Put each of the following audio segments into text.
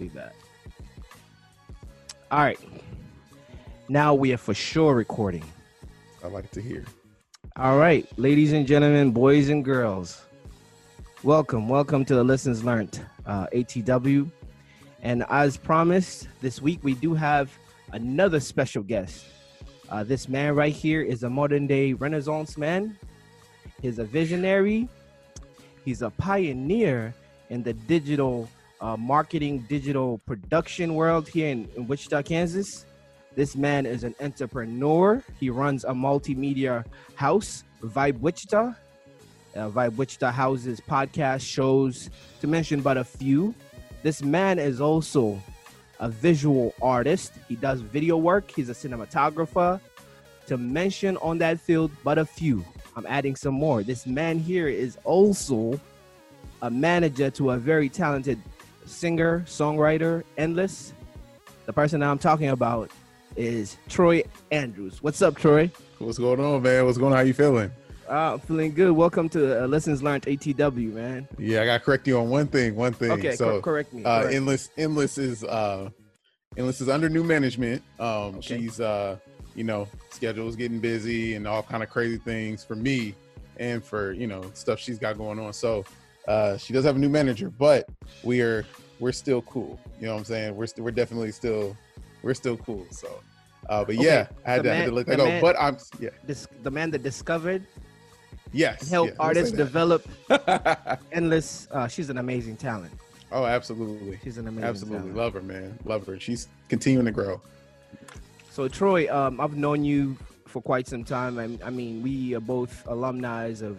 We back. All right. Now we are for sure recording. I like to hear. All right, ladies and gentlemen, boys and girls, welcome, welcome to the Lessons Learned uh, ATW. And as promised, this week we do have another special guest. Uh, this man right here is a modern day Renaissance man. He's a visionary. He's a pioneer in the digital uh, marketing, digital production world here in, in Wichita, Kansas. This man is an entrepreneur. He runs a multimedia house, Vibe Wichita. Uh, Vibe Wichita houses podcast shows, to mention but a few. This man is also a visual artist. He does video work. He's a cinematographer. To mention on that field but a few. I'm adding some more. This man here is also a manager to a very talented singer, songwriter, endless. The person that I'm talking about is Troy Andrews. What's up, Troy? What's going on, man? What's going on? How you feeling? Uh, I'm feeling good. Welcome to uh, Lessons Learned ATW, man. Yeah, I got to correct you on one thing. One thing. Okay, so, cor- correct me. Uh, correct. Endless, Endless is uh, Endless is under new management. Um, Okay. she's uh, you know, schedule's getting busy and all kind of crazy things for me and for you know stuff she's got going on. So, uh, she does have a new manager, but we are we're still cool. You know what I'm saying? We're st- we're definitely still we're still cool. So, uh, but Okay, yeah, I had, to, I had to man- let that go. man- but I'm yeah, Dis- the man that discovered yes, helped yeah, artists develop endless. Uh, she's an amazing talent. oh, absolutely. She's an amazing Absolutely talent. love her, man. Love her. She's continuing to grow. So Troy, um, I've known you for quite some time. I, I mean, we are both alumni of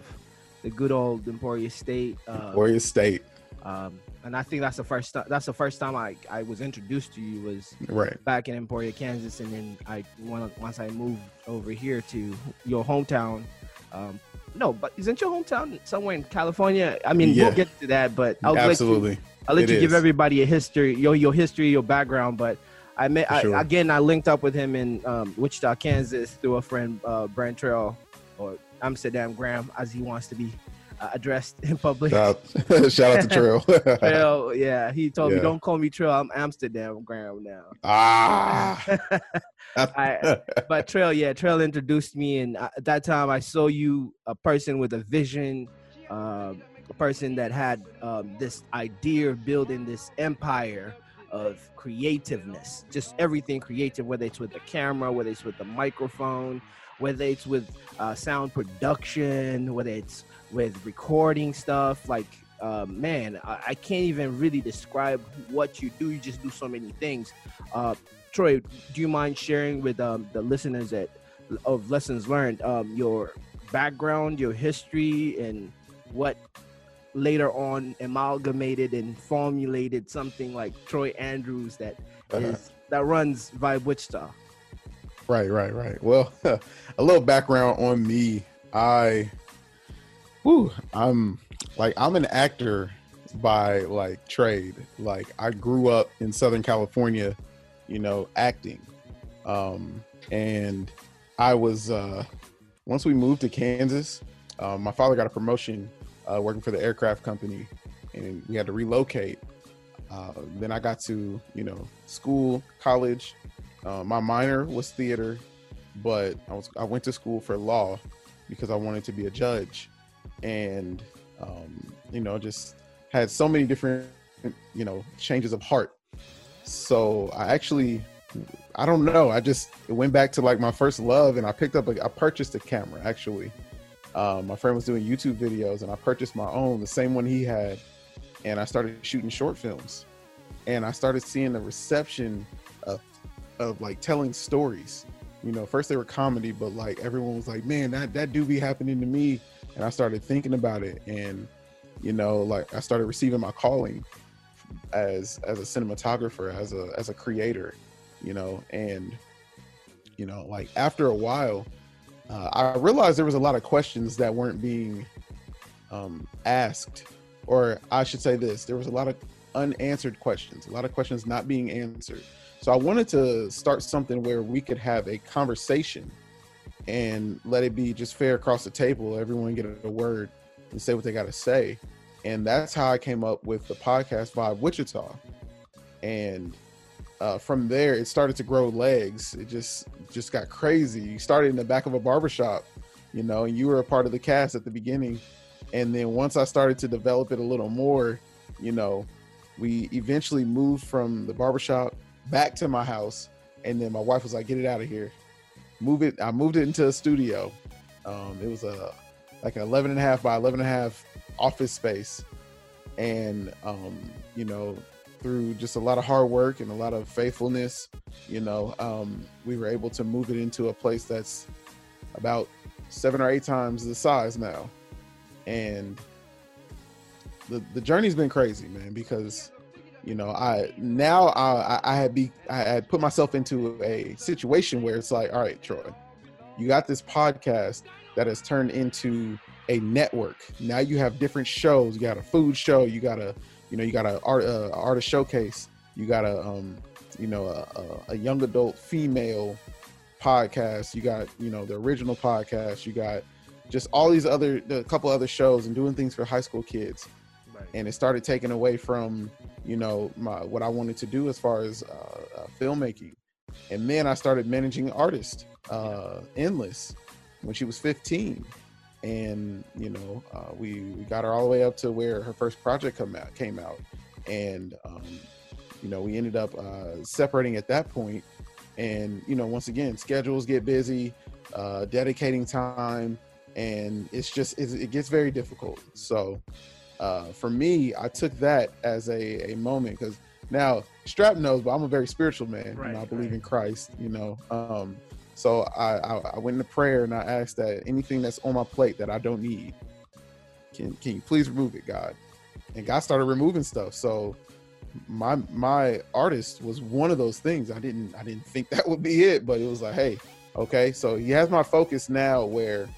the good old Emporia State. Uh, Warrior State, um, and I think that's the first time. That's the first time I, I was introduced to you was right? back in Emporia, Kansas, and then I once I moved over here to your hometown. Um, no, but isn't your hometown somewhere in California? I mean, Yeah. we'll get to that, but I'll let you Absolutely. I'll let It you give everybody a history, your your history, your background. But I met I, sure. again. I linked up with him in um, Wichita, Kansas, through a friend, uh, Trail, or Amsterdam Graham, as he wants to be addressed in public. Shout out, shout out to Trail. Trail, yeah. He told me, "Don't call me Trail. I'm Amsterdam Graham now." ah. I- but Trail, yeah, Trail introduced me, and uh, at that time, I saw you a person with a vision, um, a person that had um, this idea of building this empire of creativeness, just everything creative, whether it's with the camera, whether it's with the microphone, whether it's with uh, sound production, whether it's with recording stuff. Like, uh, man, I, I can't even really describe what you do. You just do so many things. Uh, Troy, do you mind sharing with um, the listeners that of lessons learned um, your background, your history, and what later on amalgamated and formulated something like Troy Andrews that is Uh-huh. that runs Vibe Wichita. Right, right, right. Well, a little background on me. I, whew, I'm like I'm an actor by like trade. Like I grew up in Southern California, you know, acting, um, and I was uh, once we moved to Kansas. Um, my father got a promotion uh, working for the aircraft company, and we had to relocate. Uh, then I got to you know school, college, uh, my minor was theater, but I was I went to school for law because I wanted to be a judge, and um, you know just had so many different you know changes of heart. So I actually I don't know I just went back to like my first love, and I picked up I purchased a camera actually. Um, my friend was doing YouTube videos, and I purchased my own, the same one he had, and I started shooting short films, and I started seeing the reception of like telling stories. You know, first they were comedy, but like everyone was like, "Man, that that do be happening to me," and I started thinking about it, and you know, like I started receiving my calling as as a cinematographer, as a as a creator, you know, and you know, like after a while, uh, I realized there was a lot of questions that weren't being um, asked, or I should say this: there was a lot of unanswered questions, a lot of questions not being answered. So I wanted to start something where we could have a conversation and let it be just fair across the table. Everyone get a word and say what they got to say. And that's how I came up with the podcast Vibe Wichita. and uh, from there it started to grow legs. It just just got crazy. You started in the back of a barbershop, you know, and you were a part of the cast at the beginning, and then once I started to develop it a little more, you know, we eventually moved from the barbershop back to my house, and then my wife was like, "Get it out of here." Move it. I moved it into a studio. Um, it was a like an 11 and a half by 11 and a half office space and um, you know through just a lot of hard work and a lot of faithfulness you know um, we were able to move it into a place that's about seven or eight times the size now and the the journey's been crazy man because you know i now i i had be i had put myself into a situation where it's like all right troy you got this podcast that has turned into a network. Now you have different shows. You got a food show. You got a, you know, you got a art uh, artist showcase. You got a, um, you know, a, a, a young adult female podcast. You got, you know, the original podcast. You got just all these other, a couple other shows and doing things for high school kids. And it started taking away from, you know, my what I wanted to do as far as uh, uh, filmmaking. And then I started managing artists, uh, Endless, when she was 15 and you know uh, we, we got her all the way up to where her first project come out came out. And um, you know we ended up uh, separating at that point. And you know once again schedules get busy uh, dedicating time. And it's just it's, it gets very difficult. So uh, for me i took that as a, a moment because now strap knows but i'm a very spiritual man right, i believe right. in christ you know um, so I, I, I went into prayer and I asked that anything that's on my plate that I don't need, can can you please remove it, God? And God started removing stuff. So my my artist was one of those things. I didn't I didn't think that would be it, but it was like, hey, okay. So he has my focus now where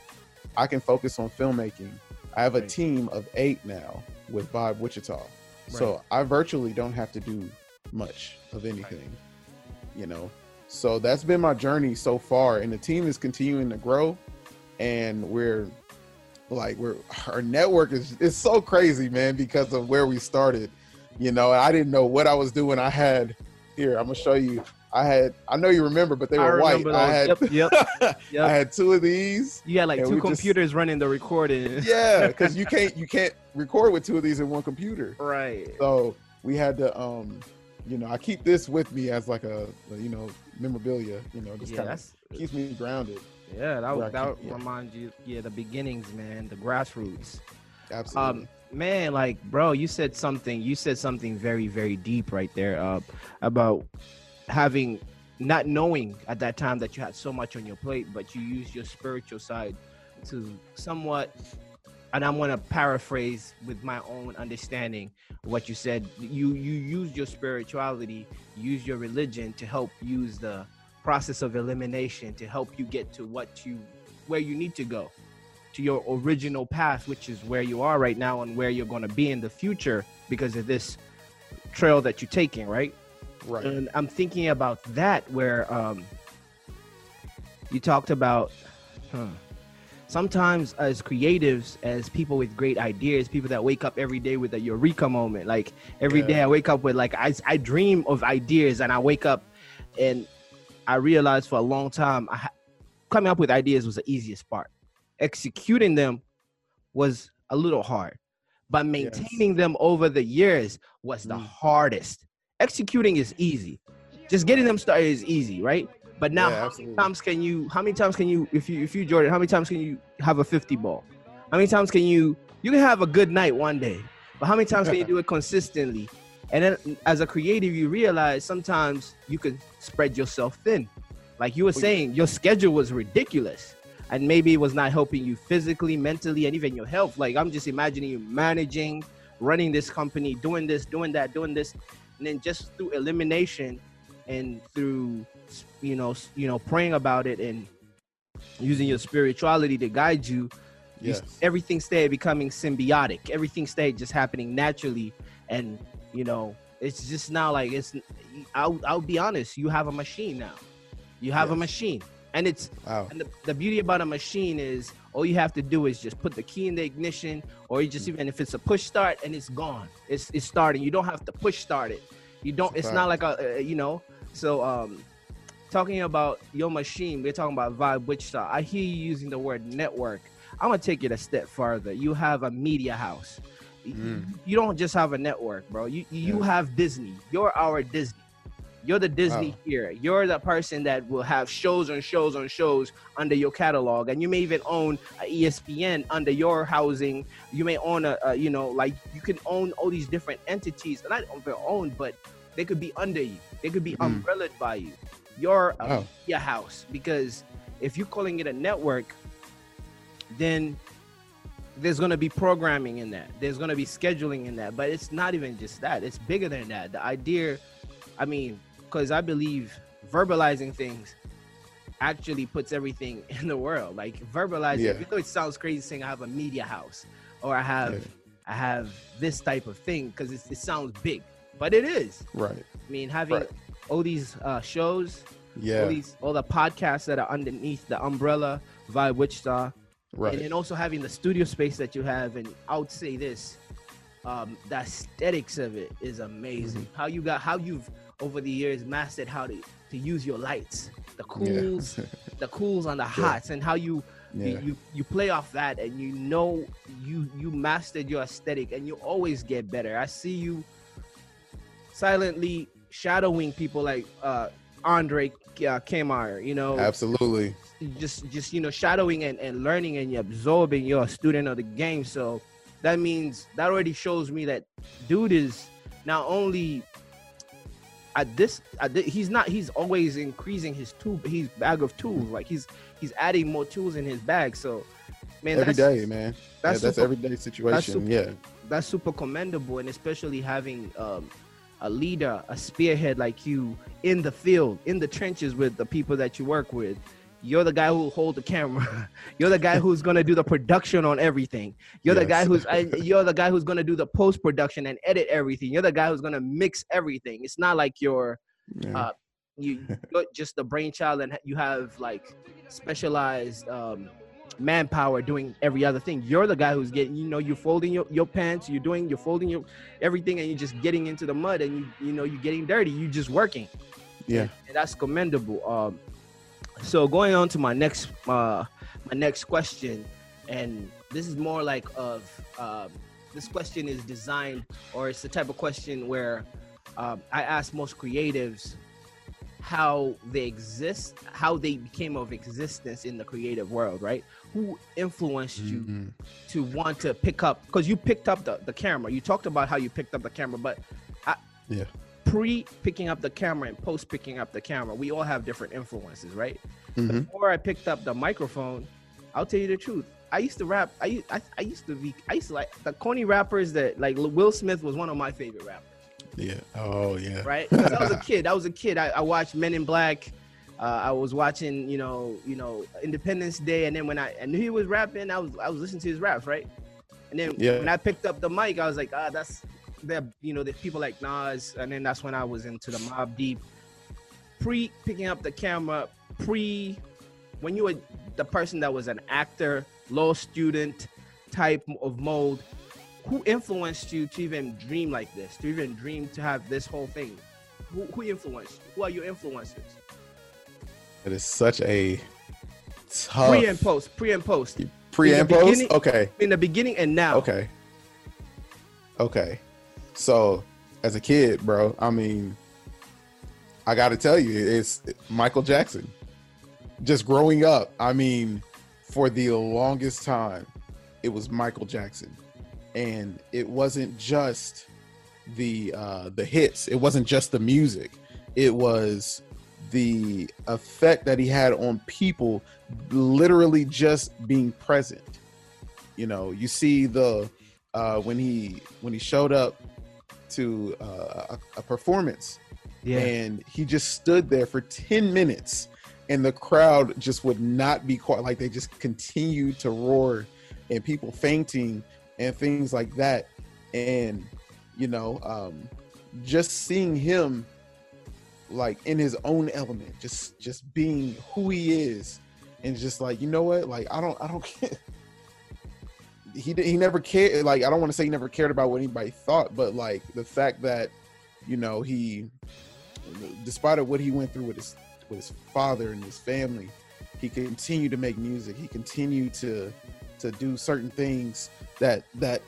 I can focus on filmmaking. I have a team of eight now with Vibe Wichita. Right. So I virtually don't have to do much of anything. Right. You know, so that's been my journey so far, and the team is continuing to grow, and we're like we're our network is it's so crazy, man, because of where we started. You know, I didn't know what I was doing. I had here, I'm gonna show you. I had I know you remember, but they were I white. Those. I had yep, yep, yep. I had two of these. You had like two computers just, running the recording. yeah, because you can't you can't record with two of these in one computer. Right. So we had to um you know, I keep this with me as like a, you know, memorabilia. You know, just yeah, kind of keeps me grounded. Yeah, that would, that keep, remind you. Yeah, the beginnings, man, the grassroots. Absolutely. Um, man, like, bro, you said something. You said something very, very deep right there uh, about having not knowing at that time that you had so much on your plate, but you used your spiritual side to somewhat and I'm gonna paraphrase with my own understanding what you said. You you use your spirituality, use your religion to help use the process of elimination to help you get to what you where you need to go to your original path, which is where you are right now and where you're gonna be in the future because of this trail that you're taking, right? Right. And I'm thinking about that where um you talked about huh, sometimes as creatives, as people with great ideas, people that wake up every day with a eureka moment, like every yeah. day I wake up with like I, I dream of ideas and I wake up and I realized for a long time I, coming up with ideas was the easiest part. Executing them was a little hard, but maintaining yes. them over the years was the mm. hardest. Executing is easy. Just getting them started is easy, right? But now, yeah, how many times can you? How many times can you? If you if you Jordan, how many times can you have a fifty ball? How many times can you? You can have a good night one day, but how many times can you do it consistently? And then, as a creative, you realize sometimes you can spread yourself thin. Like you were oh, saying, your schedule was ridiculous, and maybe it was not helping you physically, mentally, and even your health. Like I'm just imagining you managing, running this company, doing this, doing that, doing this, and then just through elimination and through you know you know praying about it and using your spirituality to guide you yes. you, everything stayed becoming symbiotic everything stayed just happening naturally and you know it's just now like it's i'll, I'll be honest you have a machine now you have yes. a machine and it's wow. and the, the beauty about a machine is all you have to do is just put the key in the ignition or you just mm. even if it's a push start and it's gone it's it's starting you don't have to push start it You don't. It's not like a uh, you know. So um, talking about your machine, we're talking about Vibe Wichita. I hear you using the word network. I'm gonna take it a step further. You have a media house. Mm. You don't just have a network, bro. You you yeah. have Disney. You're our Disney. You're the Disney wow. here. You're the person that will have shows on shows on shows under your catalog, and you may even own a ESPN under your housing. You may own a, a you know, like you can own all these different entities, not own, but they could be under you. They could be mm. umbrellaed by you. You're a wow. media house because if you're calling it a network, then there's going to be programming in that. There's going to be scheduling in that. But it's not even just that. It's bigger than that. The idea, I mean, because I believe verbalizing things actually puts everything in the world. Like verbalizing, yeah. even though it sounds crazy saying I have a media house or I have yeah. I have this type of thing because it sounds big, but it is. Right. I mean, having right. all these uh, shows, yeah, all these all the podcasts that are underneath the umbrella Vibe Wichita, right, and then also having the studio space that you have, and I would say this, um, the aesthetics of it is amazing. Mm-hmm. How you got how you've over the years mastered how to, to use your lights, the cools, yeah. the cools on the hots, yeah. and how you, yeah. you, you you play off that, and you know you you mastered your aesthetic, and you always get better. I see you silently shadowing people like uh, Andre uh, Kmar, you know, absolutely, just just you know shadowing and, and learning and absorbing. You're a student of the game, so that means that already shows me that dude is not only at this, at this, he's not he's always increasing his tool his bag of tools. Like he's he's adding more tools in his bag. So man that's every day man. That's, yeah, that's super, everyday situation. that's super, yeah. that's super commendable and especially having um, a leader a spearhead like you in the field in the trenches with the people that you work with you're the guy who hold the camera. You're the guy who's gonna do the production on everything. You're yes. the guy who's you're the guy who's gonna do the post production and edit everything. You're the guy who's gonna mix everything. It's not like you're yeah. uh, you you're just the brainchild and you have like specialized um, manpower doing every other thing. You're the guy who's getting, you know, you're folding your, your pants, you're doing, you're folding your everything, and you're just getting into the mud, and you you know you're getting dirty. You're just working. Yeah, and, and that's commendable. Um, so going on to my next uh my next question and this is more like of um, this question is designed or it's the type of question where um, i ask most creatives how they exist how they became of existence in the creative world right? Who influenced you mm-hmm. to want to pick up because you picked up the, the camera. You talked about how you picked up the camera but I, yeah pre picking up the camera and post picking up the camera, we all have different influences, right? Mm-hmm. Before I picked up the microphone, I'll tell you the truth. I used to rap. I, I, I used to be. I used to like the corny rappers that like Will Smith was one of my favorite rappers. Yeah. Oh yeah. Right. I was a kid. I was a kid. I, I watched Men in Black. Uh, I was watching, you know, you know, Independence Day, and then when I, I knew he was rapping, I was I was listening to his raps, right? And then yeah. when I picked up the mic, I was like, ah, that's there, you know, there's people like Nas, and then that's when I was into the Mobb Deep. Pre picking up the camera, pre when you were the person that was an actor, law student type of mold, who influenced you to even dream like this, to even dream to have this whole thing? Who, who influenced? Who are your influencers? It is such a tough pre and post, pre and post, pre and post. Okay, in the beginning and now. Okay. Okay. So as a kid, bro, I mean, I got to tell you, it's Michael Jackson. Just growing up, I mean, for the longest time, it was Michael Jackson, and it wasn't just the uh, the hits. It wasn't just the music. It was the effect that he had on people, literally just being present. You know, you see the uh, when he when he showed up to uh, a, a performance, yeah. and he just stood there for ten minutes, and the crowd just would not be quiet. Like they just continued to roar, and people fainting and things like that, and you know, um, just seeing him like in his own element, just just being who he is, and just like you know what, like I don't I don't care he he never cared. Like I don't want to say he never cared about what anybody thought, but like the fact that you know, he, despite of what he went through with his with his father and his family, he continued to make music. He continued to to do certain things that that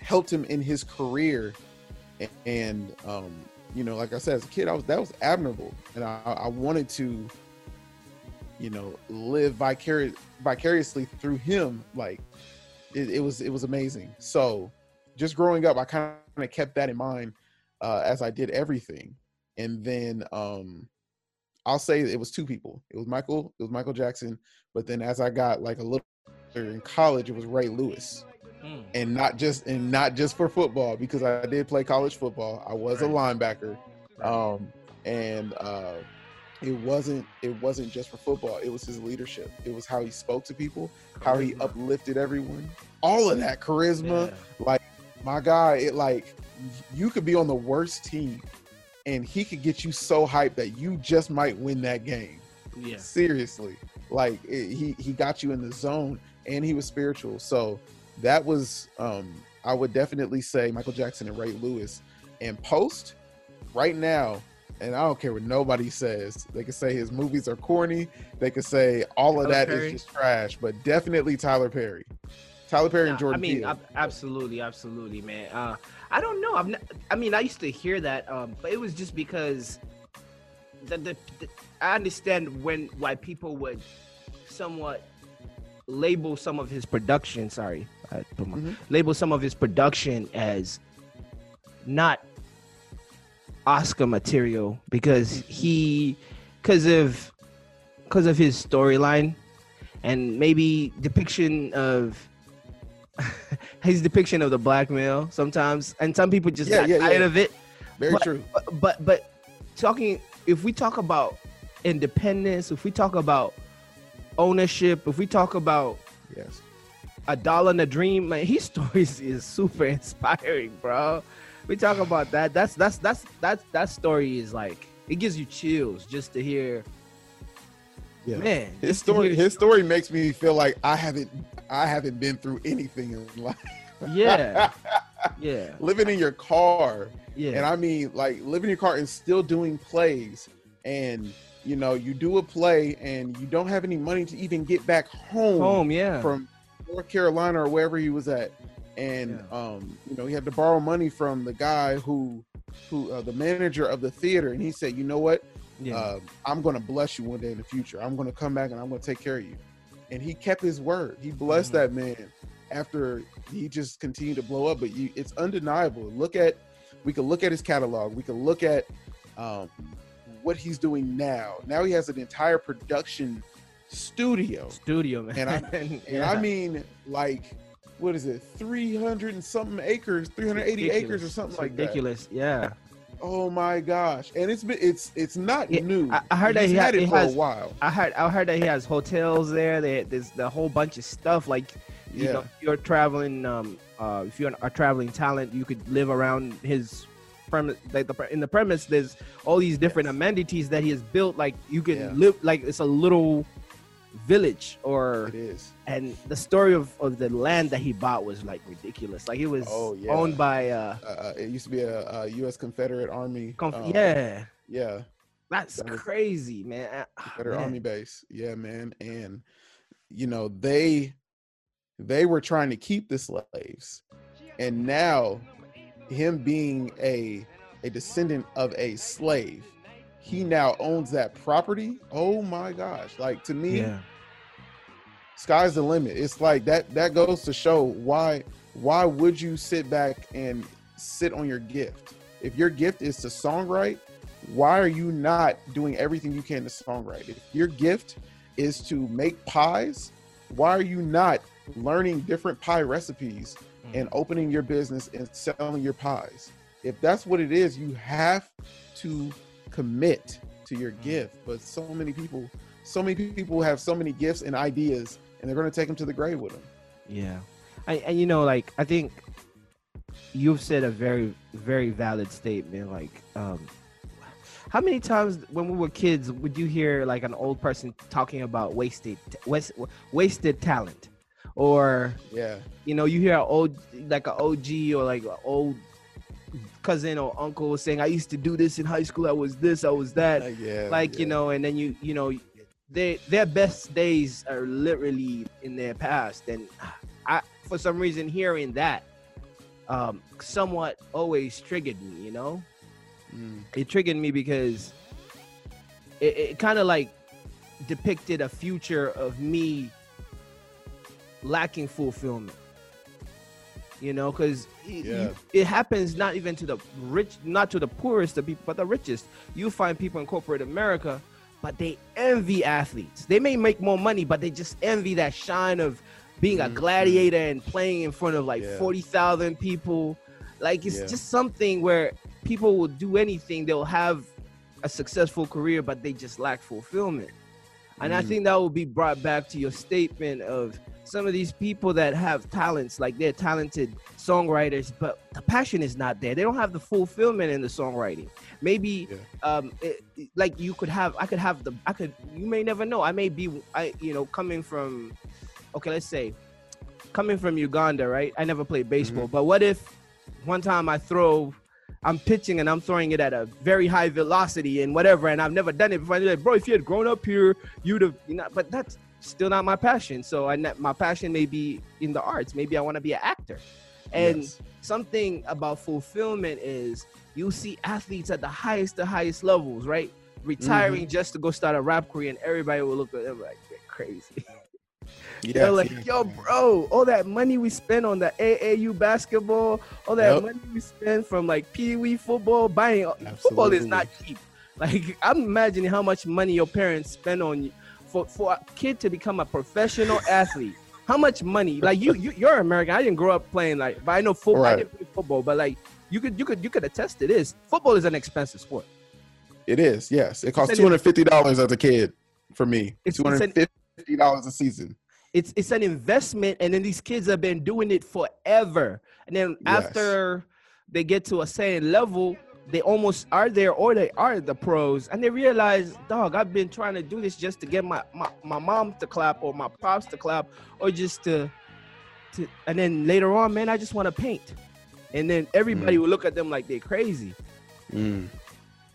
helped him in his career. And um, you know, like I said, as a kid, I was that was admirable, and I, I wanted to, you know, live vicarious vicariously through him. Like it, it was it was amazing. So just growing up, I kind of kept that in mind uh, as I did everything. And then um, I'll say it was two people. It was Michael. It was Michael Jackson. But then as I got like a little in college, it was Ray Lewis. Mm. And not just and not just for football because I did play college football. I was right. a linebacker, um, and uh, it wasn't it wasn't just for football. It was his leadership. It was how he spoke to people, how he uplifted everyone. All of that charisma, yeah. like my guy. It like you could be on the worst team and he could get you so hyped that you just might win that game. Yeah. Seriously. Like it, he he got you in the zone and he was spiritual. So that was um I would definitely say Michael Jackson and Ray Lewis. And post right now, and I don't care what nobody says. They could say his movies are corny. They could say all of Tyler that Perry. is just trash, but definitely Tyler Perry. Tyler Perry and Jordan. I mean, Peele. absolutely, absolutely, man. Uh, I don't know. I'm. Not, I mean, I used to hear that, um, but it was just because the, the, the I understand when why people would somewhat label some of his production. Sorry, my, mm-hmm. label some of his production as not Oscar material because he, because of, because of his storyline, and maybe depiction of his depiction of the black male sometimes, and some people just yeah, got yeah, tired yeah. of it. Very but, true. But, but but talking, if we talk about independence, if we talk about ownership, if we talk about yes, a dollar and a dream, man, his stories is super inspiring, bro. We talk about that. That's that's that's that that story is like it gives you chills just to hear. Yeah. Man, his story his story makes me feel like I haven't I haven't been through anything in life. Yeah. yeah. living in your car. Yeah. And I mean like living in your car and still doing plays and you know, you do a play and you don't have any money to even get back home. Home, yeah. From North Carolina or wherever he was at. And yeah. um, you know, he had to borrow money from the guy who who uh, the manager of the theater and he said, "You know what? Yeah. Uh, I'm going to bless you one day in the future. I'm going to come back and I'm going to take care of you." and he kept his word. He blessed mm-hmm. that man after he just continued to blow up. But you, it's undeniable. Look at, we can look at his catalog. We can look at um, what he's doing now. Now he has an entire production studio. Studio, man. And I, and yeah. I mean, like, what is it? 300 and something acres, 380 acres or something it's like ridiculous. that. Ridiculous. Yeah. Oh my gosh! And it's been it's it's not yeah, new. I, I heard He's that he had it for has, a while. I heard I heard that he has hotels there. there's the whole bunch of stuff. Like, you yeah. know, if you're traveling, um, uh, if you're a traveling talent, you could live around his premise. Like the in the premise, there's all these different yes. amenities that he has built. Like you can yeah. live like it's a little village or it is. and the story of, of the land that he bought was like ridiculous. Like it was oh, yeah. owned by uh, uh, uh, it used to be a, a u.s confederate army Conf- um, yeah. yeah. That's that crazy man. Ah, confederate man. army base. Yeah man. And you know they they were trying to keep the slaves. And now him being a a descendant of a slave he now owns that property. Oh my gosh. Like to me, yeah. sky's the limit. It's like that that goes to show why why would you sit back and sit on your gift? If your gift is to songwrite, why are you not doing everything you can to songwrite? If your gift is to make pies, why are you not learning different pie recipes mm. and opening your business and selling your pies? If that's what it is, you have to commit to your gift. But so many people, so many people have so many gifts and ideas, and they're going to take them to the grave with them. Yeah, I, and you know, like I think you've said a very, very valid statement. Like, um, how many times when we were kids would you hear like an old person talking about wasted, waste, wasted talent? Or yeah, you know, you hear an old like an OG or like an old cousin or uncle saying, "I used to do this in high school. I was this. I was that." Uh, yeah, like yeah. you know, and then you you know, they their best days are literally in their past, and I for some reason hearing that um somewhat always triggered me. You know, Mm, it triggered me because it, it kind of like depicted a future of me lacking fulfillment you know because Yeah. it happens not even to the rich not to the poorest of people but the richest you find people in corporate america but they envy athletes they may make more money but they just envy that shine of being a Mhm. gladiator and playing in front of like Yeah. 40,000 people like it's Yeah. just something where people will do anything they'll have a successful career but they just lack fulfillment and i Mm. think that will be brought back to your statement of some of these people that have talents like they're talented songwriters but the passion is not there. They don't have the fulfillment in the songwriting. Maybe Yeah. um it, like you could have i could have the i could you may never know. I may be i you know coming from okay let's say coming from uganda right? I never played baseball but what if one time i throw i'm pitching and i'm throwing it at a very high velocity and whatever and i've never done it before. I'd be like bro if you had grown up here you'd have you know but that's still not my passion. So i ne- my passion may be in the arts. Maybe i want to be an actor. And yes. something about fulfillment is you see athletes at the highest the highest levels right? Retiring mm-hmm. just to go start a rap career and everybody will look at them like they're crazy. Yes, they're like yo bro all that money we spend on the aau basketball all that Yep. money we spend from like pee-wee football buying football is not cheap. Like i'm imagining how much money your parents spend on you for for a kid to become a professional athlete how much money like you, you you're american i didn't grow up playing like but i know football i didn't play football but like you could you could you could attest to this football is an expensive sport It is, yes. It costs two hundred fifty dollars as a kid for me. It's- Two hundred fifty dollars a season. it's it's an investment and then these kids have been doing it forever and then Yes. after they get to a certain level they almost are there or they are the pros. And they realize dog i've been trying to do this just to get my my, my mom to clap or my pops to clap or just to to and then later on man i just want to paint. And then everybody will look at them like they're crazy. Mm,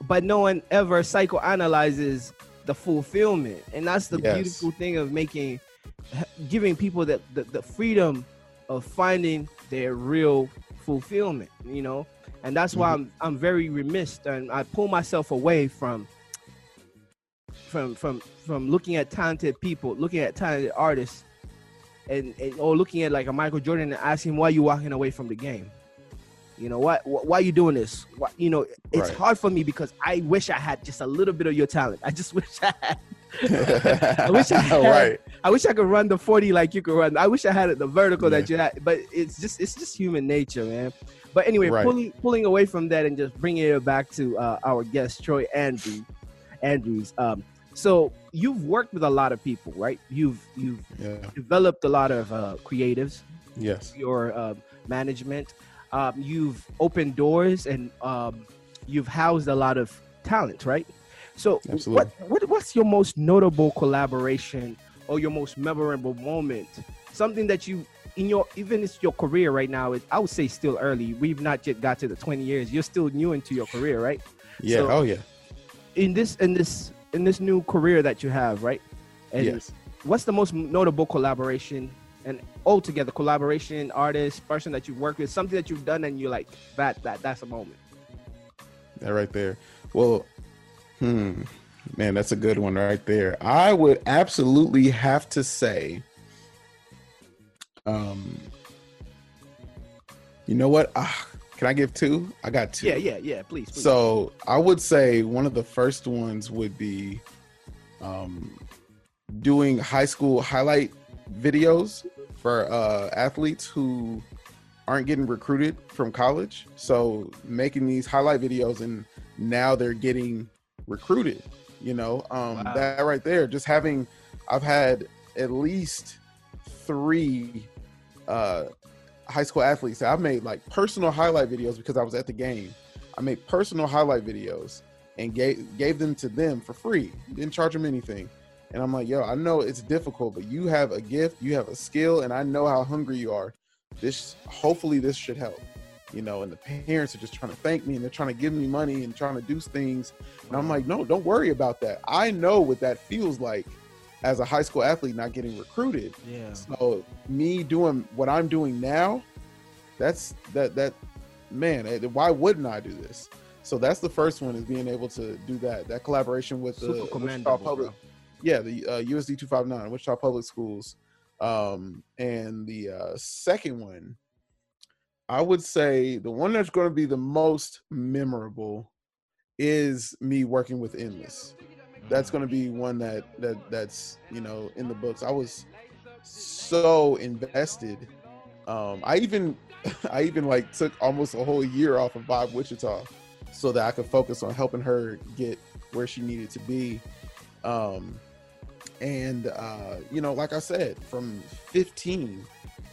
but no one ever psychoanalyzes the fulfillment. And that's the Yes. beautiful thing of making giving people the, the, the freedom of finding their real fulfillment you know and that's why I'm, I'm very remiss and i pull myself away from from from from looking at talented people looking at talented artists and, and or looking at like a michael jordan and asking why you walking away from the game? You know why why, why you doing this? Why, you know it's Right. hard for me because i wish i had just a little bit of your talent. I just wish i had I wish I had- right. I wish I could run the 40 like you could run. I wish I had the vertical that you had, but it's just it's just human nature, man. But anyway, Right. pulling pulling away from that and just bringing it back to uh, our guest Troy Andrew, Andrews. Um, so you've worked with a lot of people, right? You've you've Yeah. developed a lot of uh, creatives, Yes. your um, management. Um, you've opened doors and um, you've housed a lot of talent, right? So, Absolutely. what, what what's your most notable collaboration or your most memorable moment? Something that you in your even it's your career right now. It, I would say still early. We've not yet got to the twenty years. You're still new into your career, right? Yeah. So- oh yeah. In this in this in this new career that you have, right? And yes. what's the most notable collaboration and altogether collaboration artist person that you've worked with something that you've done and you're like that that that's a moment That right there. Well, hmm, man, that's a good one right there. I would absolutely have to say, um, you know what? Ah, can I give two? I got two. yeah yeah yeah please, please. So I would say one of the first ones would be um, doing high school highlight videos for uh, athletes who aren't getting recruited from college. So making these highlight videos and now they're getting recruited. You know, um, Wow. that right there, just having, I've had at least three uh, high school athletes. I've made like personal highlight videos because I was at the game. I made personal highlight videos and gave gave them to them for free. Didn't charge them anything. And I'm like, yo, I know it's difficult, but you have a gift, you have a skill, and I know how hungry you are. This hopefully this should help. You know, and the parents are just trying to thank me and they're trying to give me money and trying to do things. And I'm like, no, don't worry about that. I know what that feels like as a high school athlete not getting recruited. Yeah. So me doing what I'm doing now, that's that that man, eh, why wouldn't I do this? So that's the first one is being able to do that. That collaboration with the Wichita Public, bro. yeah, the uh, USD two five nine, Wichita Public Schools, um, and the uh, second one, I would say the one that's going to be the most memorable is me working with Endless. That's going to be one that that that's you know in the books. I was so invested. Um, I even I even like took almost a whole year off of Vibe Wichita so that I could focus on helping her get where she needed to be. Um, and uh, you know, like I said, from 15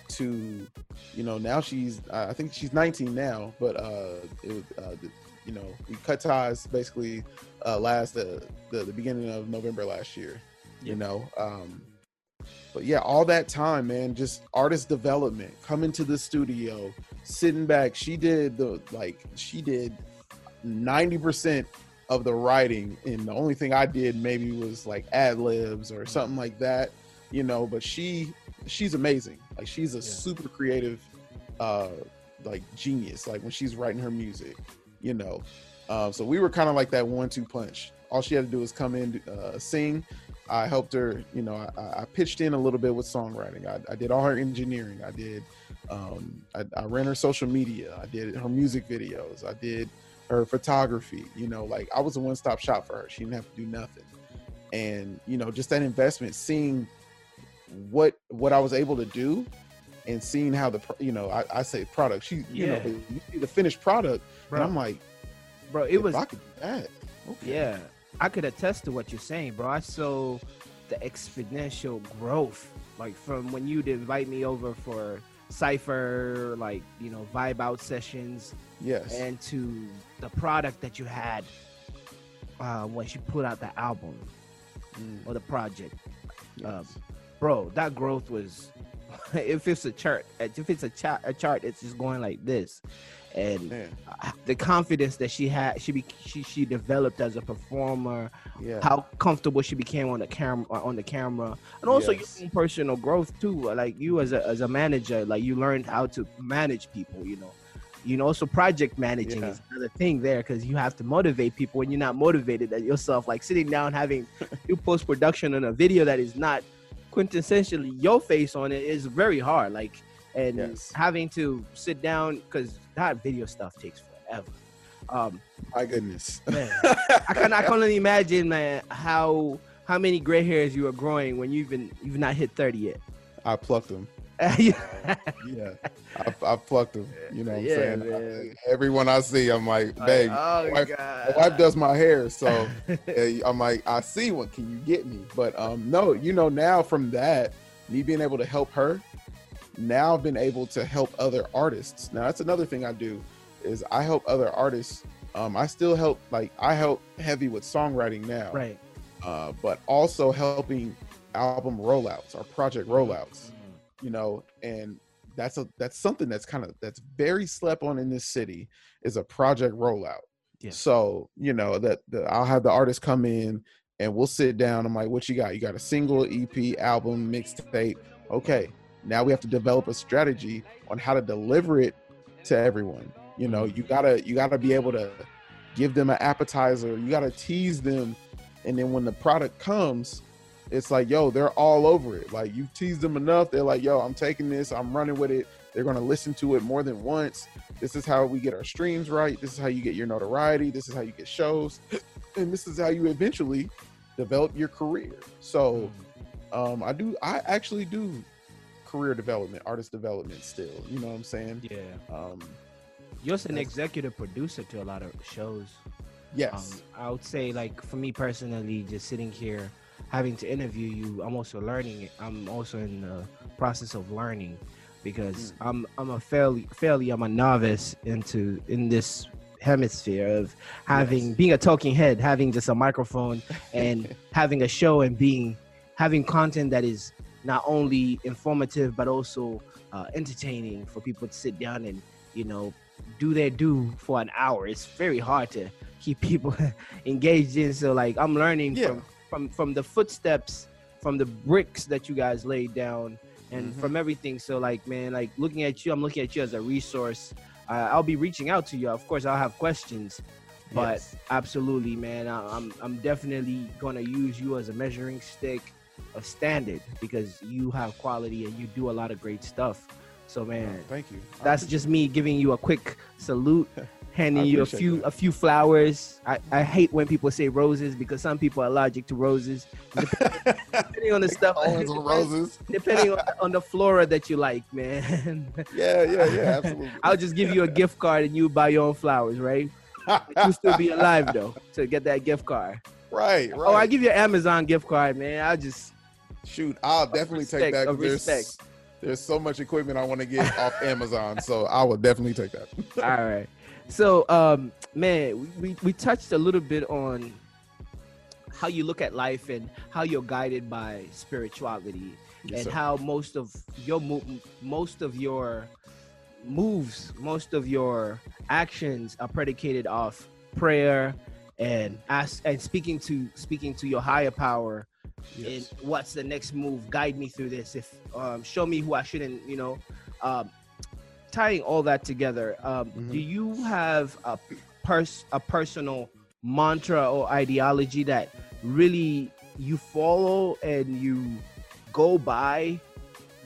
to you know now she's I think she's 19 now, but uh, it was uh, you know we cut ties basically uh, last uh, the the beginning of November last year. You know, um, but yeah, all that time, man, just artist development, coming to the studio, sitting back. She did the like she did 90% of the writing, and the only thing I did maybe was like ad libs or something like that, you know. But she she's amazing. Like she's a Yeah. super creative uh like genius, like when she's writing her music, you know. Um, so we were kind of like that one-two punch. All she had to do was come in, uh, sing. I helped her, you know. I, I pitched in a little bit with songwriting. I, I did all her engineering. I did. Um, I, I ran her social media. I did her music videos. I did her photography. You know, like I was a one-stop shop for her. She didn't have to do nothing. And you know, just that investment, seeing what what I was able to do, and seeing how the you know I, I say product. She you know Yeah. you see the finished product, Bro, and I'm like, bro, it was I could do that. Okay. Yeah, I could attest to what you're saying, bro. I saw the exponential growth, like from when you'd invite me over for cipher, like you know, vibe out sessions, Yes. and to the product that you had uh, when she put out the album Mm, or the project, um, yes. Bro. That growth was. if it's a chart, if it's a chart, a chart, it's just going like this, and Man. the confidence that she had, she be, she she developed as a performer, Yeah. how comfortable she became on the camera on the camera and also Yes. your own personal growth too like you as a as a manager like you learned how to manage people you know you know so project managing Yeah. is another thing there because you have to motivate people when you're not motivated at yourself like sitting down having do post-production on a video that is not quintessentially your face on it is very hard like and Yes. having to sit down because that video stuff takes forever um My goodness. man I can I can only imagine, man, how how many gray hairs you are growing when you've been you've not hit thirty yet. I plucked them. Yeah, Yeah. I, I plucked them. You know what I'm Yeah, saying? I- everyone I see, I'm like, babe, oh my wife- god, my wife does my hair, so I'm like, I see one. Can you get me? But um, no, you know, now from that, me being able to help her, now I've been able to help other artists. Now that's another thing I do is I help other artists. Um, I still help like I help heavy with songwriting now, right. uh, but also helping album rollouts or project rollouts you know and that's a that's something that's kind of that's very slept on in this city is a project rollout. Yeah. so you know that the, i'll have the artist come in and we'll sit down. I'm like what you got? You got a single ep album mixtape. Okay now we have to develop a strategy on how to deliver it to everyone. You know mm-hmm. you gotta you gotta be able to give them an appetizer. You gotta tease them and then when the product comes it's like yo they're all over it. Like you tease them enough they're like yo i'm taking this i'm running with it. They're going to listen to it more than once. This is how we get our streams right. This is how you get your notoriety. This is how you get shows. And this is how you eventually develop your career. So um i do i actually do career development artist development still you know what i'm saying? Yeah, um you're an executive producer to a lot of shows. yes. Um, I would say, like for me personally, just sitting here, having to interview you, I'm also learning. I'm also in the process of learning because I'm I'm a fairly fairly I'm a novice into in this hemisphere of having Yes. being a talking head, having just a microphone and having a show and being having content that is not only informative but also uh, entertaining for people to sit down and you know do their do for an hour. It's very hard to keep people engaged in. So like I'm learning Yeah. from from from the footsteps, from the bricks that you guys laid down, and Mhm. from everything. So like man, like looking at you, I'm looking at you as a resource. Uh, I'll be reaching out to you. Of course, I'll have questions, but Yes. absolutely, man, I, I'm I'm definitely gonna use you as a measuring stick, a standard because you have quality and you do a lot of great stuff. So man, Thank you. That's just me giving you a quick salute, handing you a few that. a few flowers. I, I hate when people say roses because some people are allergic to roses. Depending on the stuff, and roses. depending on, on the flora that you like, man. Yeah, yeah, yeah, absolutely. I'll just give you a gift card and you buy your own flowers, right? You still be alive though to get that gift card. right, right. Oh, I give you an Amazon gift card, man. I just Shoot, I'll definitely respect, take that. of respect. there's so much equipment I want to get off Amazon, so I will definitely take that. all right. So, um, man, we, we touched a little bit on how you look at life and how you're guided by spirituality Yes, and sir. how most of your mo- most of your moves, most of your actions are predicated off prayer and ask and speaking to speaking to your higher power Yes. and what's the next move guide me through this if um, show me who i shouldn't you know um, tying all that together um, Mhm. do you have a pers- a personal mantra or ideology that really you follow and you go by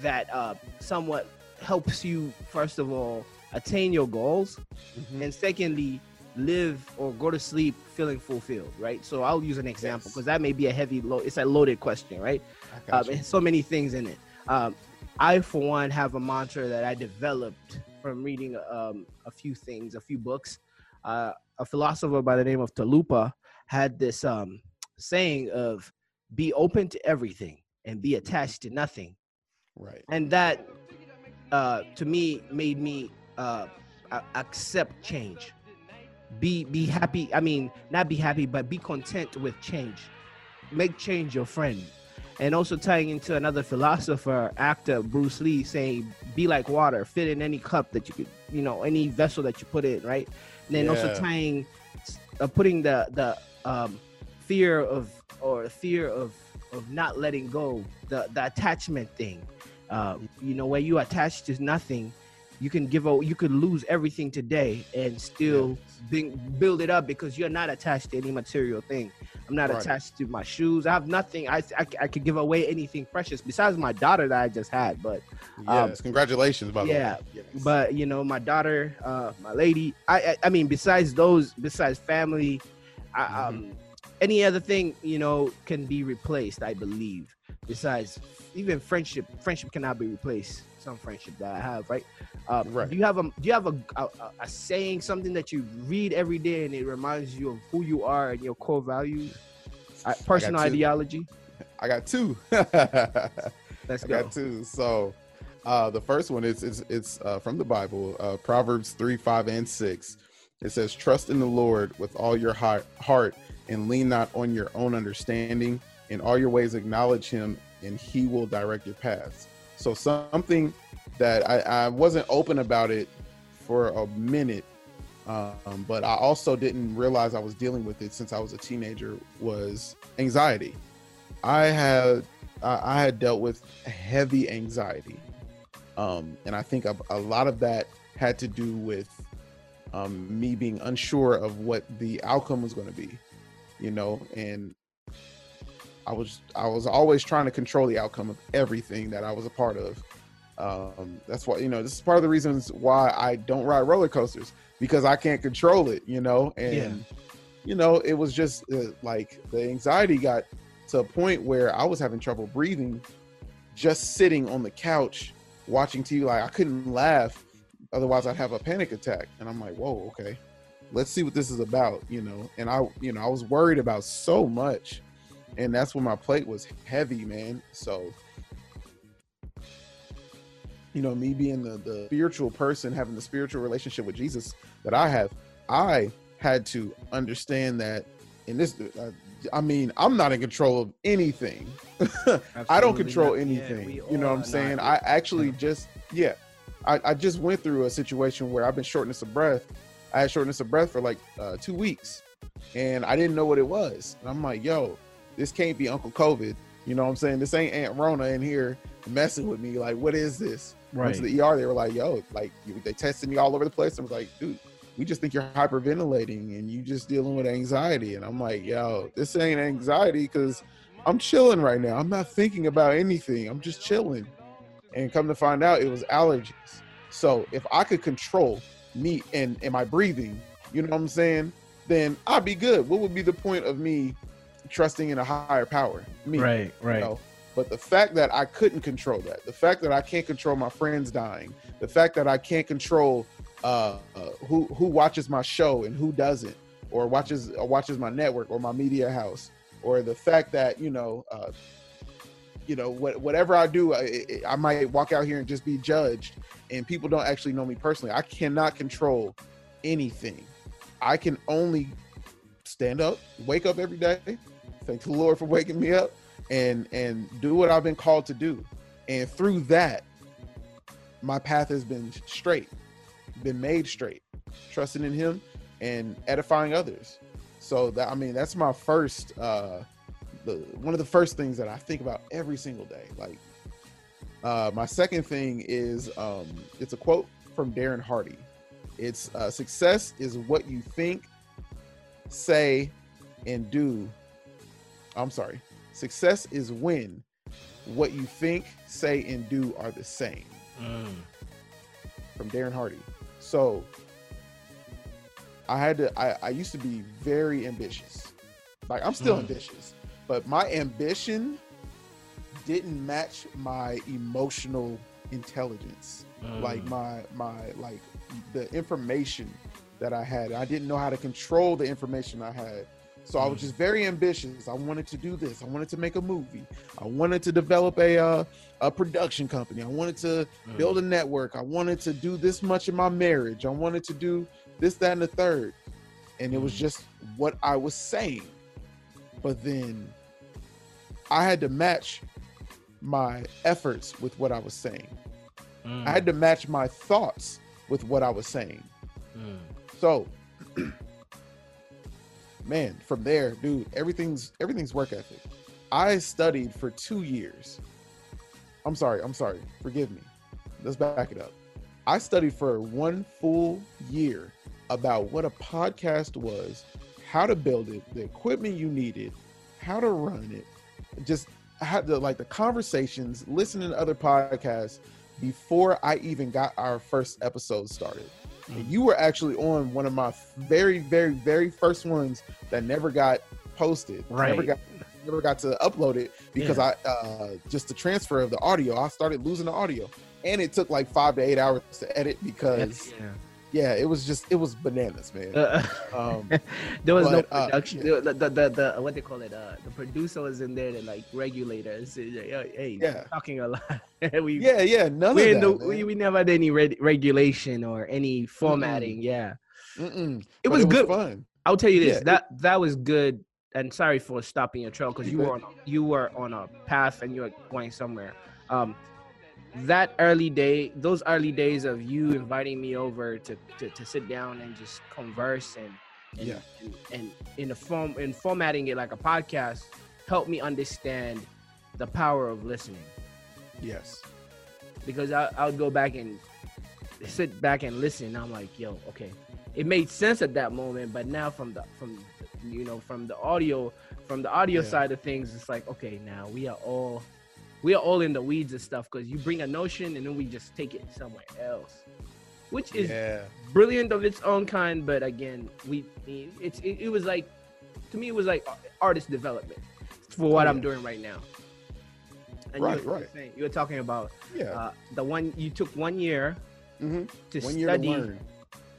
that uh, somewhat helps you first of all attain your goals Mhm. and secondly live or go to sleep feeling fulfilled right so i'll use an example Yes. because that may be a heavy load it's a loaded question right um, got you. and so many things in it um, i for one have a mantra that i developed from reading um, a few things a few books. Uh, a philosopher by the name of Tilopa had this um, saying of be open to everything and be attached to nothing. Right. and that uh, to me made me uh, accept change. Be be happy i mean not be happy but be content with change. Make change your friend and also tying into another philosopher actor bruce lee saying be like water fit in any cup that you could you know any vessel that you put in right? And then also tying uh, putting the the um, fear of or fear of of not letting go the the attachment thing. Uh, you know where you attach to nothing you can give out you could lose everything today and still bing, build it up because you're not attached to any material thing i'm not Right. attached to my shoes i have nothing I, I i could give away anything precious besides my daughter that i just had but um, Yes. Congratulations, by the yeah, way. Yes. but you know my daughter uh my lady i i, I mean besides those besides family I, Mhm. um any other thing you know can be replaced i believe besides even friendship friendship cannot be replaced some friendship that i have right um, Right. do you have a do you have a, a, a- saying something that you read every day and it reminds you of who you are and your core values personal two. ideology I got two. let's go. I got two. So uh, the first one is it's it's uh, from the Bible, uh, Proverbs three, five, and six. It says, "Trust in the Lord with all your heart, heart, and lean not on your own understanding. In all your ways, acknowledge Him, and He will direct your paths." So something that I, I wasn't open about it for a minute, um, but I also didn't realize I was dealing with it since I was a teenager was anxiety. I had I had dealt with heavy anxiety, um, and I think a, a lot of that had to do with um, me being unsure of what the outcome was going to be, you know, and I was I was always trying to control the outcome of everything that I was a part of. Um, that's why you know this is part of the reasons why I don't ride roller coasters because I can't control it, you know, and Yeah. you know it was just uh, like the anxiety got to a point where I was having trouble breathing, just sitting on the couch watching TV. Like I couldn't laugh, otherwise I'd have a panic attack. And I'm like, whoa, okay, let's see what this is about, you know. And I, you know, I was worried about so much, and that's when my plate was heavy, man. So, you know, me being the the spiritual person, having the spiritual relationship with Jesus that I have, I had to understand that in this. Uh, I mean, I'm not in control of anything. I don't control not. Anything. we you know what I'm saying? not. I actually just yeah. I, I just went through a situation where I've been shortness of breath. I had shortness of breath for like uh, two weeks, and I didn't know what it was. And I'm like, yo, this can't be Uncle COVID. You know what I'm saying? This ain't Aunt Rona in here messing with me. Like, what is this? Went Right. to the ER. They were like, yo, like they tested me all over the place. I was like, dude, we just think you're hyperventilating and you just dealing with anxiety. And I'm like, yo, this ain't anxiety because I'm chilling right now. I'm not thinking about anything. I'm just chilling. And come to find out, it was allergies. So if I could control me and, and my breathing, you know what I'm saying? Then I'd be good. What would be the point of me trusting in a higher power? Me, Right, you right. know? But the fact that I couldn't control that, the fact that I can't control my friends dying, the fact that I can't control uh, uh, who who watches my show and who doesn't, or watches or watches my network or my media house, or the fact that you know, uh, you know, what, whatever I do, I, I might walk out here and just be judged, and people don't actually know me personally. I cannot control anything. I can only stand up, wake up every day, thank the Lord for waking me up, and and do what I've been called to do. And through that, my path has been straight, been made straight, trusting in Him and edifying others. So that I mean, that's my first, uh, the one of the first things that I think about every single day. Like, uh, my second thing is, um, it's a quote from Darren Hardy. It's uh, success is what you think, say, and do. I'm sorry. Success is when what you think, say, and do are the same. Mm. From Darren Hardy. So I had to. I, I used to be very ambitious. Like I'm still Mm. ambitious, but my ambition didn't match my emotional intelligence. Like Mm. my my like the information that I had. I didn't know how to control the information I had. So I was just very ambitious. I wanted to do this. I wanted to make a movie. I wanted to develop a uh, a production company. I wanted to Mm. build a network. I wanted to do this much in my marriage. I wanted to do this, that, and the third. And it was Mm. just what I was saying. But then I had to match my efforts with what I was saying. Mm. I had to match my thoughts with what I was saying. Mm. So, man, from there, dude, everything's everything's work ethic. I studied for two years. I'm sorry, I'm sorry. Forgive me. Let's back it up. I studied for one full year about what a podcast was, how to build it, the equipment you needed, how to run it, just had the like the conversations, listening to other podcasts before I even got our first episode started. And you were actually on one of my very, very, very first ones that never got posted. Right. Never got never got to upload it because I uh just the transfer of the audio, I started losing the audio. And it took like five to eight hours to edit because Yeah. Yeah, it was just it was bananas, man. Uh, Um there was no but, uh, production. the, the, the, the what they call it, uh, the producer was in there to like regulate us. Say, "Yo, Hey, Yeah. talking a lot. we yeah, yeah, none we, of that. the, we we never had any reg- regulation or any formatting. Yeah, Mm-mm. it was good. fun. I'll tell you this. Yeah, it- that that was good. And sorry for stopping your trail because You were on a, you were on a path and you were going somewhere. Um, that early day, those early days of you inviting me over to to, to sit down and just converse and and, Yeah. and and in the form in formatting it like a podcast helped me understand the power of listening Yes. because I, I would go back and sit back and listen. And I'm like, yo, okay, it made sense at that moment, but now from the from you know from the audio from the audio Yeah. side of things, it's like, okay, now we are all we are all in the weeds and stuff because you bring a notion and then we just take it somewhere else, which is Yeah. brilliant of its own kind. But again, we it's it, it was like to me it was like artist development for what Oh, I'm doing right now. And Right, you, were right. saying- you were talking about Yeah. uh, the one you took one year hmm to One year study. to learn.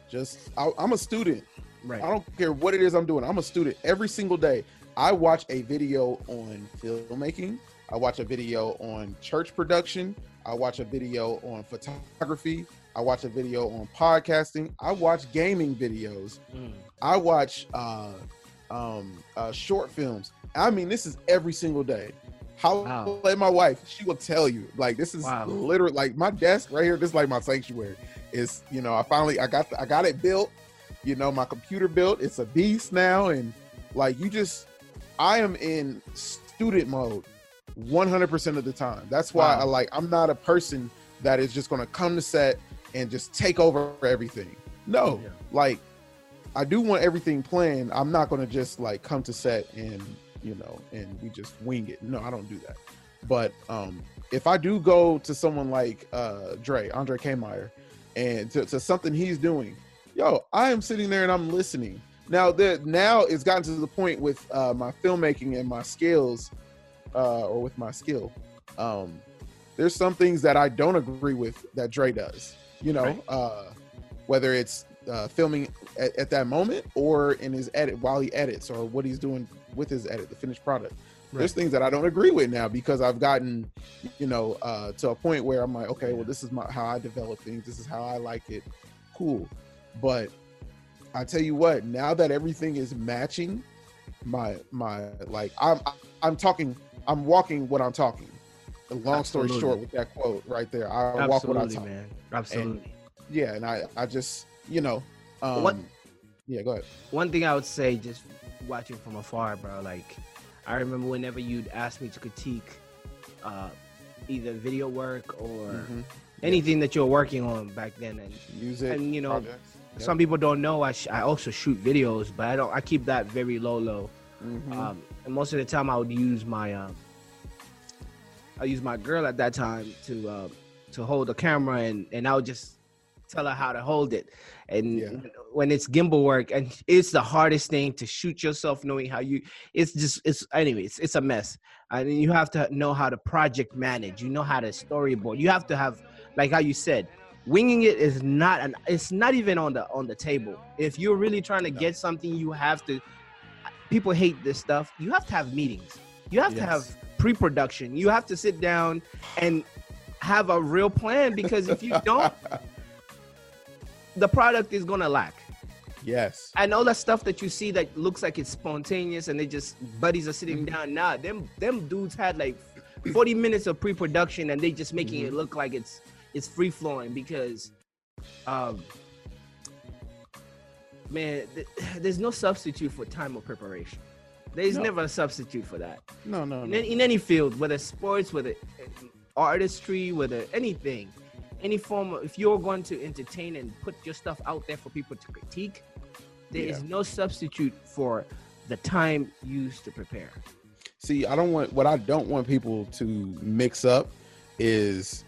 Just I, I'm a student. Right. I don't care what it is I'm doing. I'm a student every single day. I watch a video on filmmaking. I watch a video on church production. I watch a video on photography. I watch a video on podcasting. I watch gaming videos. Mm. I watch uh, um, uh, short films. I mean, this is every single day. How Wow. at my wife, she will tell you. Like this is Wow. literally like my desk right here. This is like my sanctuary. Is you know I finally I got I got it built. You know my computer built. It's a beast now, and like you just I am in student mode 100% of the time. That's why Wow. I like I'm not a person that is just going to come to set and just take over everything. No. Yeah. Like I do want everything planned. I'm not going to just like come to set and, you know, and we just wing it. No, I don't do that. But um if I do go to someone like uh Dre, Andre Kmeyer, and to, to something he's doing, yo, I am sitting there and I'm listening. Now that now it's gotten to the point with uh, my filmmaking and my skills, uh, or with my skill. Um, there's some things that I don't agree with that Dre does. You know, Right. uh, whether it's uh, filming at, at that moment or in his edit while he edits or what he's doing with his edit, the finished product. There's things that I don't agree with now because I've gotten, you know, uh, to a point where I'm like, okay, well, this is my how I develop things. This is how I like it. Cool, but I tell you what, now that everything is matching, my my like I'm I'm talking, I'm walking what I'm talking. The long story short, with that quote right there, I walk what I Absolutely, talk. man. Absolutely. Yeah, and I I just you know, um, What- Yeah, go ahead. One thing I would say, just watching from afar, bro. Like, I remember whenever you'd ask me to critique uh, either video work or Mhm. anything that you're working on back then, and Music, and, you know, projects. Yep. some people don't know I, sh- I also shoot videos, but I don't. I keep that very low, low. Mhm. Um, and most of the time, I would use my um, I use my girl at that time to uh, to hold the camera, and and I would just tell her how to hold it. And Yeah. when it's gimbal work, and it's the hardest thing to shoot yourself, knowing how you. It's just it's anyway. It's it's a mess. And you have to know how to project manage. You know how to storyboard. You have to have like how you said. Winging it is not an. It's not even on the on the table. If you're really trying to get something, you have to people hate this stuff. You have to have meetings. You have to have pre-production. You have to sit down and have a real plan because if you don't, the product is gonna lack. yes. And all that stuff that you see that looks like it's spontaneous and they just buddies are sitting Mm-hmm. down. Nah, them them dudes had like 40 minutes of pre-production and they just making Mm-hmm. it look like it's it's free flowing because um man, th- there's no substitute for time or preparation. There's No. never a substitute for that. No, no, In, no. in any field, whether sports, whether artistry, whether anything, any form of, if you're going to entertain and put your stuff out there for people to critique, there is Yeah. no substitute for the time used to prepare. See, I don't want what I don't want people to mix up is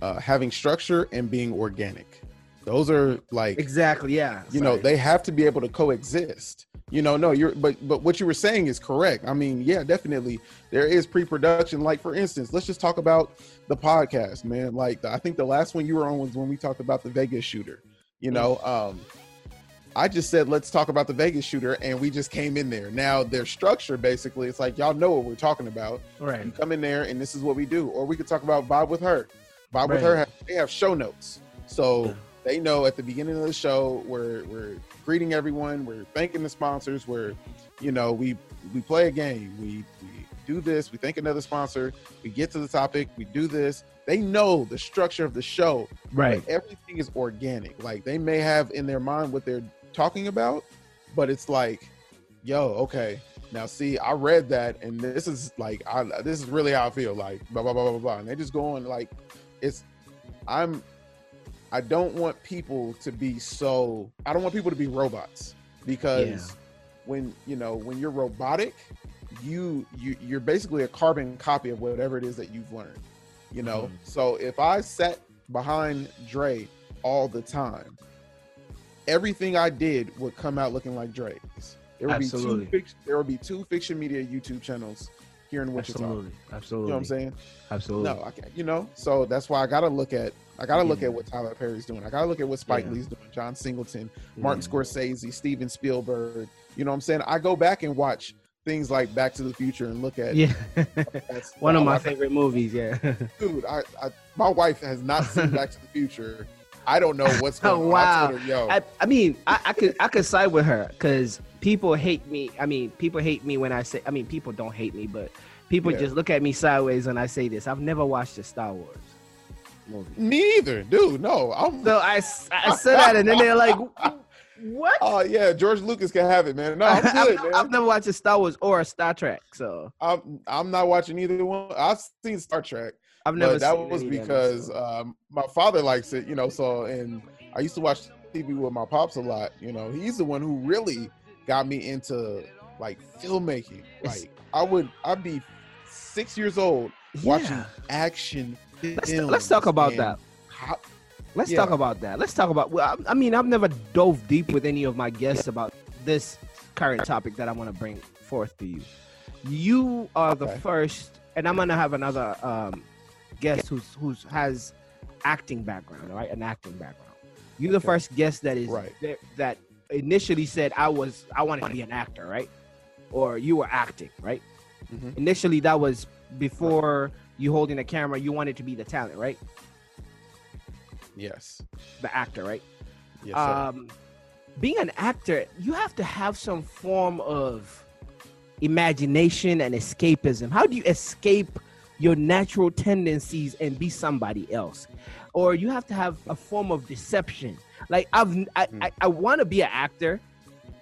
uh, having structure and being organic. Those are like Exactly. Yeah. you know they have to be able to coexist. You know, no, you're but but what you were saying is correct. I mean, yeah, definitely there is pre-production. Like for instance, let's just talk about the podcast, man. Like I think the last one you were on was when we talked about the Vegas shooter. You know, um, I just said let's talk about the Vegas shooter, and we just came in there. Now their structure basically, it's like y'all know what we're talking about. right. You come in there, and this is what we do. Or we could talk about Bob with her. Bob with her, they have show notes, so. They know at the beginning of the show we're we're greeting everyone, we're thanking the sponsors, we're you know we we play a game, we we do this, we thank another sponsor, we get to the topic, we do this. They know the structure of the show. Right. But everything is organic. Like they may have in their mind what they're talking about, but it's like, yo, okay. Now see, I read that and this is like I this is really how I feel. Like blah blah blah blah blah. And they just go on like it's I'm I don't want people to be so I don't want people to be robots because Yeah. when you know when you're robotic, you you you're basically a carbon copy of whatever it is that you've learned. You know, Mhm. so if I sat behind Dre all the time, everything I did would come out looking like Dre's. There would Absolutely. be two there would be two fiction media YouTube channels here in Wichita. Absolutely. Absolutely. You know what I'm saying? Absolutely. No, I can't. You know, so that's why I gotta look at. I gotta look Yeah. at what Tyler Perry's doing. I gotta look at what Spike Yeah. Lee's doing. John Singleton, Martin Scorsese, Steven Spielberg. You know what I'm saying? I go back and watch things like Back to the Future and look at. Yeah. that's- One of my favorite movies. Yeah. dude. I, I my wife has not seen Back to the Future. I don't know what's Oh, going on. I wow. told her, yo, I, I mean, I, I could I could side with her because people hate me. I mean, people hate me when I say. I mean, people don't hate me, but people Yeah. just look at me sideways when I say this. I've never watched a Star Wars movie. Me either, dude. No, I'm. So I, I said that, and then they're like, "What?" Oh yeah, George Lucas can have it, man. No, I'm I've, good, I've never watched a Star Wars or a Star Trek, so I'm I'm not watching either one. I've seen Star Trek, I've never. but that was any of them, because um, my father likes it, you know. So and I used to watch TV with my pops a lot. You know, he's the one who really got me into like filmmaking. Like I would, I'd be six years old watching Yeah. action Let's, films. let's talk about that. how- Let's Yeah. talk about that. Let's talk about. Well, I, I mean, I've never dove deep with any of my guests about this current topic that I want to bring forth to you. You are the Okay. first, and I'm gonna have another um, guest who's who's has acting background, right? An acting background. You're the Okay. first guest that is Right. that, that initially said I was I wanted to be an actor, right? Or you were acting, right? Mhm. Initially, that was before you holding a camera. You wanted to be the talent, right? Yes. The actor, right? Yes. Sir. um, being an actor, you have to have some form of imagination and escapism. How do you escape your natural tendencies and be somebody else? Or you have to have a form of deception. Like I've, I, Mm. I, I want to be an actor,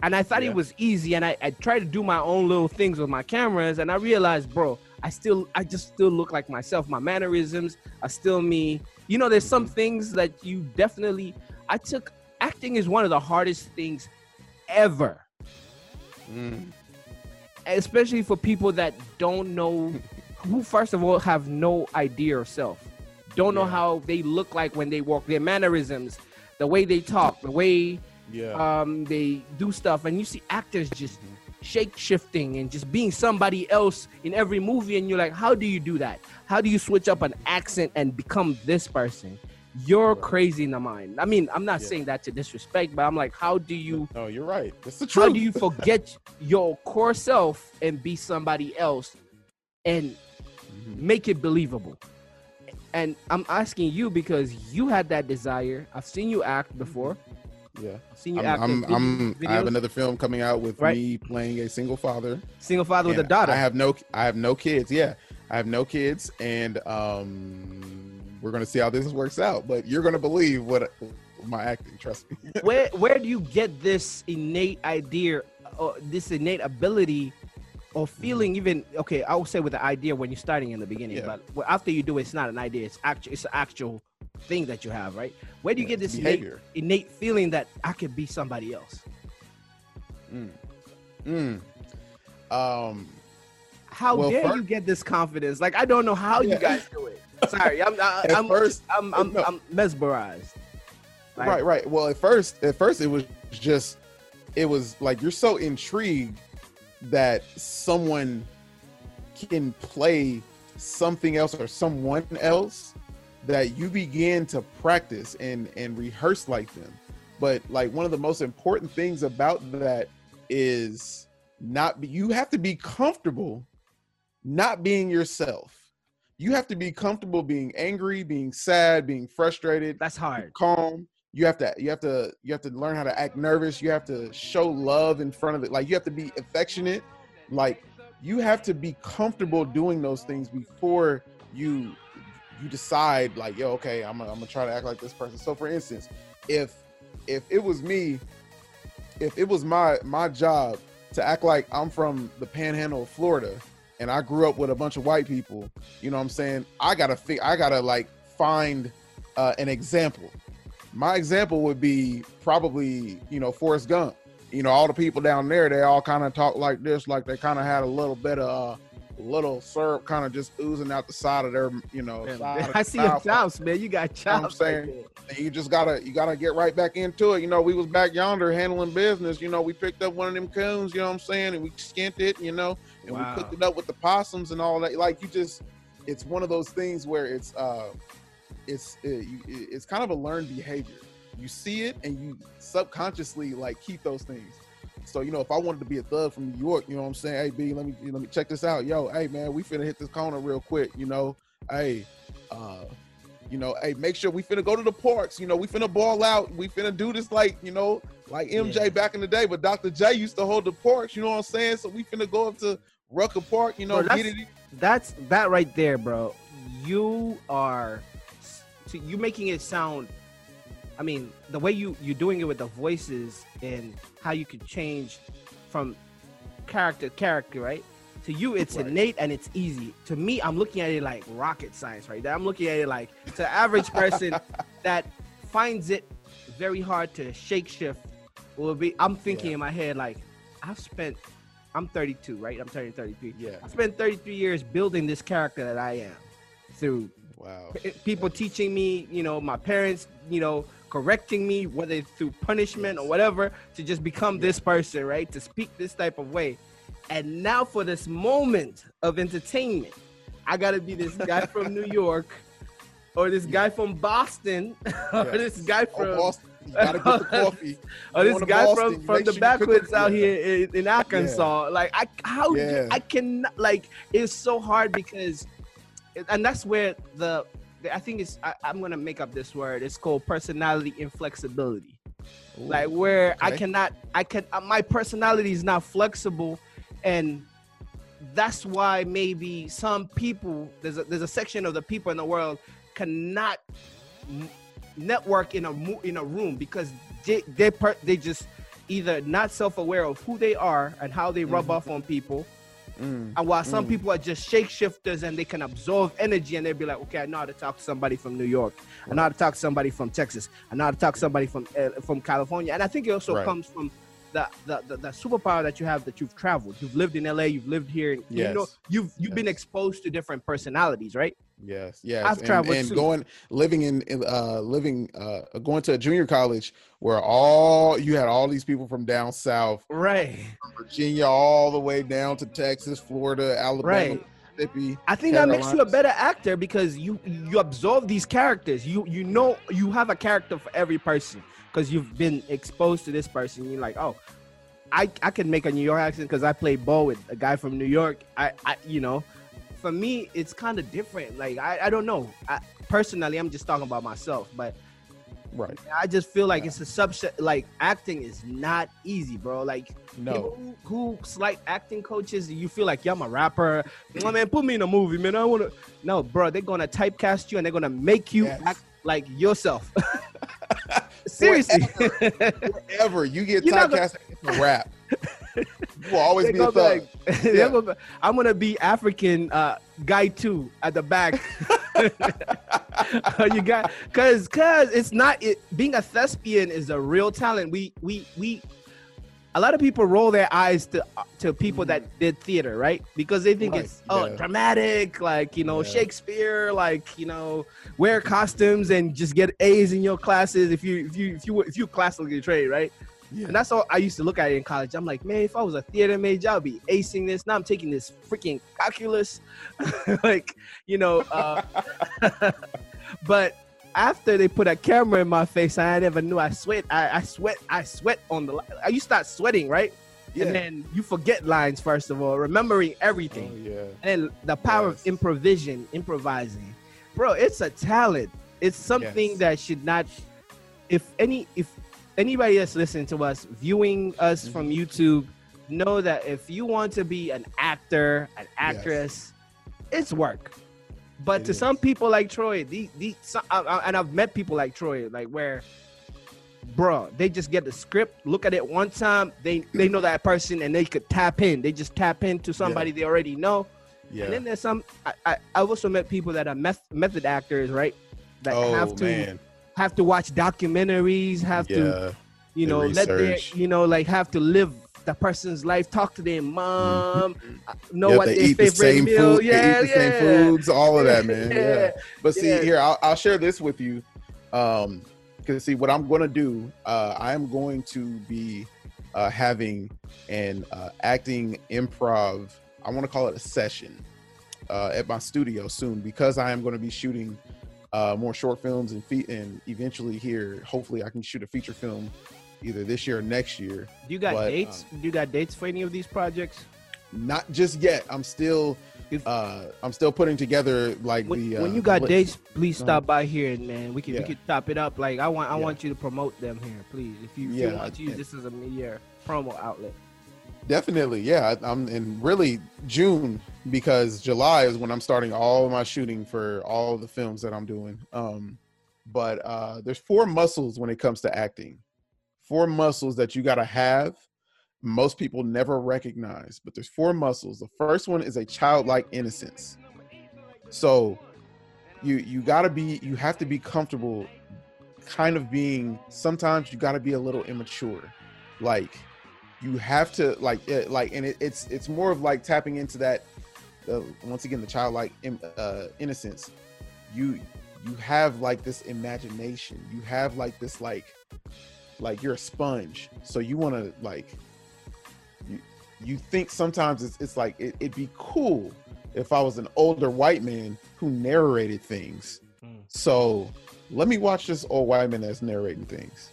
and I thought Yeah. it was easy, and I, I tried to do my own little things with my cameras, and I realized, bro, I still, I just still look like myself. My mannerisms are still me. You know, there's some Mhm. things that you definitely. I took acting is one of the hardest things ever, Mm. especially for people that don't know, who first of all have no idea of self, don't know Yeah. how they look like when they walk, their mannerisms, the way they talk, the way Yeah. um they do stuff, and you see actors just shake shifting and just being somebody else in every movie, and you're like, how do you do that? How do you switch up an accent and become this person? You're Right. crazy in the mind. I mean, I'm not Yeah. saying that to disrespect, but I'm like, how do you no, you're right. That's the truth. how do you forget your core self and be somebody else and Mhm. make it believable? And I'm asking you because you had that desire. I've seen you act before. Yeah. I've seen you I'm, act. I'm, I'm, I have another film coming out with Right. me playing a single father. single father with a daughter. I have no, I have no kids. Yeah, I have no kids, and um, we're gonna see how this works out. But you're gonna believe what my acting. Trust me. where where do you get this innate idea or this innate ability or feeling even okay i would say with the idea when you're starting in the beginning Yeah. but after you do it, it's not an idea it's actual it's an actual thing that you have right where do you Yeah, get this innate, innate feeling that i could be somebody else Mm. Mm. Um. how Well, dare fir- you get this confidence like i don't know how you guys do it sorry i'm I, At i'm first- I'm, I'm, no. I'm mesmerized Like, right. Right. Well, at first, at first, it was just, it was like you're so intrigued that someone can play something else or someone else that you begin to practice and and rehearse like them. But like one of the most important things about that is not you have to be comfortable not being yourself. You have to be comfortable being angry being sad being frustrated that's hard. calm you have to you have to you have to learn how to act nervous. You have to show love in front of it. Like you have to be affectionate. Like you have to be comfortable doing those things before you you decide like yo okay i'm gonna, I'm gonna try to act like this person. So for instance if if it was me if it was my my job to act like i'm from the panhandle of florida and i grew up with a bunch of white people you know what i'm saying? I gotta fi- i gotta like find uh, an example my example would be probably you know Forrest Gump. You know, all the people down there, they all kind of talk like this, like they kind of had a little bit of uh, little syrup kind of just oozing out the side of their, you know. side i see your chops man you got know I'm chops right saying? You just gotta, you gotta get right back into it. You know, we was back yonder handling business. You know, we picked up one of them coons. You know what I'm saying? And we skinned it. You know, and Wow. we cooked it up with the possums and all that. Like you just, it's one of those things where it's, uh, it's, it, you- it's kind of a learned behavior. You see it and you subconsciously like keep those things. So you know, if I wanted to be a thug from New York, you know what I'm saying? Hey B, let me let me check this out. Yo, hey man, we finna hit this corner real quick. You know, hey, uh, You know, hey, make sure we finna go to the parks. You know, we finna ball out. We finna do this like you know, like MJ Yeah. back in the day. But Dr. J used to hold the parks. You know what I'm saying? So we finna go up to Rucker Park. You know, Bro, get it. That's that right there, bro. You are, so you making it sound. I mean, the way you you're doing it with the voices and how you could change from character to character, right? To you, it's Right. innate and it's easy. To me, I'm looking at it like rocket science, right? I'm looking at it like to the average person that finds it very hard to shake shift. Will be. I'm thinking Yeah. in my head like, I've spent. I'm 32, right? I'm turning 33. Yeah. I spent 33 years building this character that I am through Wow. people teaching me, you know, my parents, you know, correcting me, whether it's through punishment or whatever, to just become Yeah. this person, right? To speak this type of way. And now for this moment of entertainment, I gotta be this guy from New York, or this guy from Boston, or this guy Oh, from Boston, you gotta get the coffee. or this guy Boston, from from the sure backwoods out here in, in Arkansas. Like I how Yeah. I can like it's so hard because and that's where the I think it's I, I'm gonna make up this word. It's called personality inflexibility. Like Ooh, where I cannot I can uh, my personality is not flexible and that's why maybe some people there's a there's a section of the people in the world cannot network in a in a room because they they per, they just either not self-aware of who they are and how they rub Mhm. off on people Mm, and while some Mm. people are just shapeshifters and they can absorb energy and they'll be like okay i know how to talk to somebody from new york. I know how to talk to somebody from texas. I know how to talk to somebody from uh, from california. And i think it also Right. comes from the, the, the, the superpower that you have that you've traveled. You've lived in la you've lived here. And you know, you've you've been exposed to different personalities right Yes, yes. I've and, traveled and too. going living in, in uh living uh going to a junior college where all you had all these people from down south, right Virginia all the way down to Texas, Florida, Alabama, right Mississippi. I think that makes you a better actor because you you absorb these characters. You you know you have a character for every person because you've been exposed to this person. You're like, oh, I I can make a New York accent because I played ball with a guy from New York. I I you know, for me it's kind of different. Like I I don't know. I, personally, I'm just talking about myself, but Right. I just feel like Yeah. it's a subset. Like acting is not easy, bro. Like No. who, who like acting coaches, you feel like yeah, I'm a rapper. Oh, man, put me in a movie, man. I want to. No, bro, they're gonna typecast you and they're gonna make you Yes. act like yourself. Seriously, Wherever you get You're not gonna- typecast rap, will always be a thug. like, Yeah. gonna I'm gonna be African uh, guy two at the back. you got cause cause it's not it being a thespian is a real talent. We we we a lot of people roll their eyes to to people that did theater, right? Because they think it's oh yeah. dramatic, like you know Yeah. Shakespeare, like you know wear costumes and just get A's in your classes if you if you if you if you classically trained, right? Yeah. And that's all I used to look at it in college. I'm like, man, if I was a theater major, I'd be acing this. Now I'm taking this freaking calculus, like you know. Uh, but after they put a camera in my face, I never knew I sweat. I, I sweat. I sweat on the. You start sweating, right? yeah. And then you forget lines first of all, remembering oh, everything, yeah. and the power Yes. of improvisation, improvising, bro. It's a talent. It's something Yes. that should not. If any, if anybody that's listening to us, viewing us from Mm-hmm. YouTube, know that if you want to be an actor, an actress, it's work. But It to is. some people like Troy, the the some, I, I- and I've met people like Troy, like where, bro, they just get the script, look at it one time, they they know that person, and they could tap in. They just tap into somebody they already know. Yeah. And then there's some. I, I I've also met people that are meth, method actors, right? That oh have to man. Have to watch documentaries, have to you know let their you know like have to live the person's life, talk to their mom, uh, know Mm-hmm. Yeah, what they their eat the favorite same meal. food. yeah, they eat the yeah. same foods. All of that, man. Yeah. But see, Yeah. here I'll, I'll share this with you. Um, because see, what I'm going to do, uh, I am going to be uh, having an uh, acting improv. I want to call it a session uh, at my studio soon because I am going to be shooting uh, more short films and fe- and eventually here, hopefully, I can shoot a feature film either this year or next year. Do you got But, dates? um, Do you got dates for any of these projects? Not just yet. I'm still If- uh, I'm still putting together like when, the. Uh, when you got dates, please stop by here, and man, we can Yeah. we can top it up. Like I want I Yeah. want you to promote them here, please. If you, if you Yeah, want to use this as a media promo outlet. Definitely, yeah. I- I'm in really June because July is when I'm starting all my shooting for all the films that I'm doing. Um, but uh, there's four muscles when it comes to acting. Four muscles that you gotta have. Most people never recognize, but there's four muscles. The first one is a childlike innocence. So you you gotta be you have to be comfortable kind of being sometimes you gotta be a little immature. Like you have to like it, like and it, it's it's more of like tapping into that uh, once again the childlike uh, innocence. You you have like this imagination. You have like this like like you're a sponge. So you want to like you you think sometimes it's, it's like it, it'd be cool if i was an older white man who narrated things. Mm. so let me watch this old white man that's narrating things.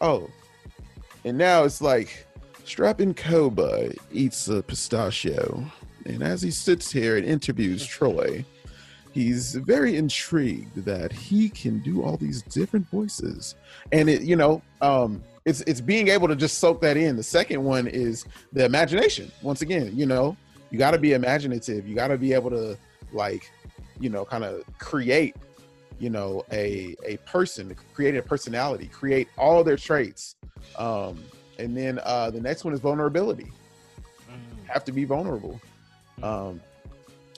Oh and now it's like Strapping Cowboy eats a pistachio, and as he sits here and interviews Troy, he's very intrigued that he can do all these different voices. And it, you know, um, it's it's being able to just soak that in. The second one is the imagination. Once again, you know, you got to be imaginative. You got to be able to like, you know, kind of create, you know, a a person, create a personality, create all their traits. Um, and then uh, the next one is vulnerability. Have to be vulnerable. Um,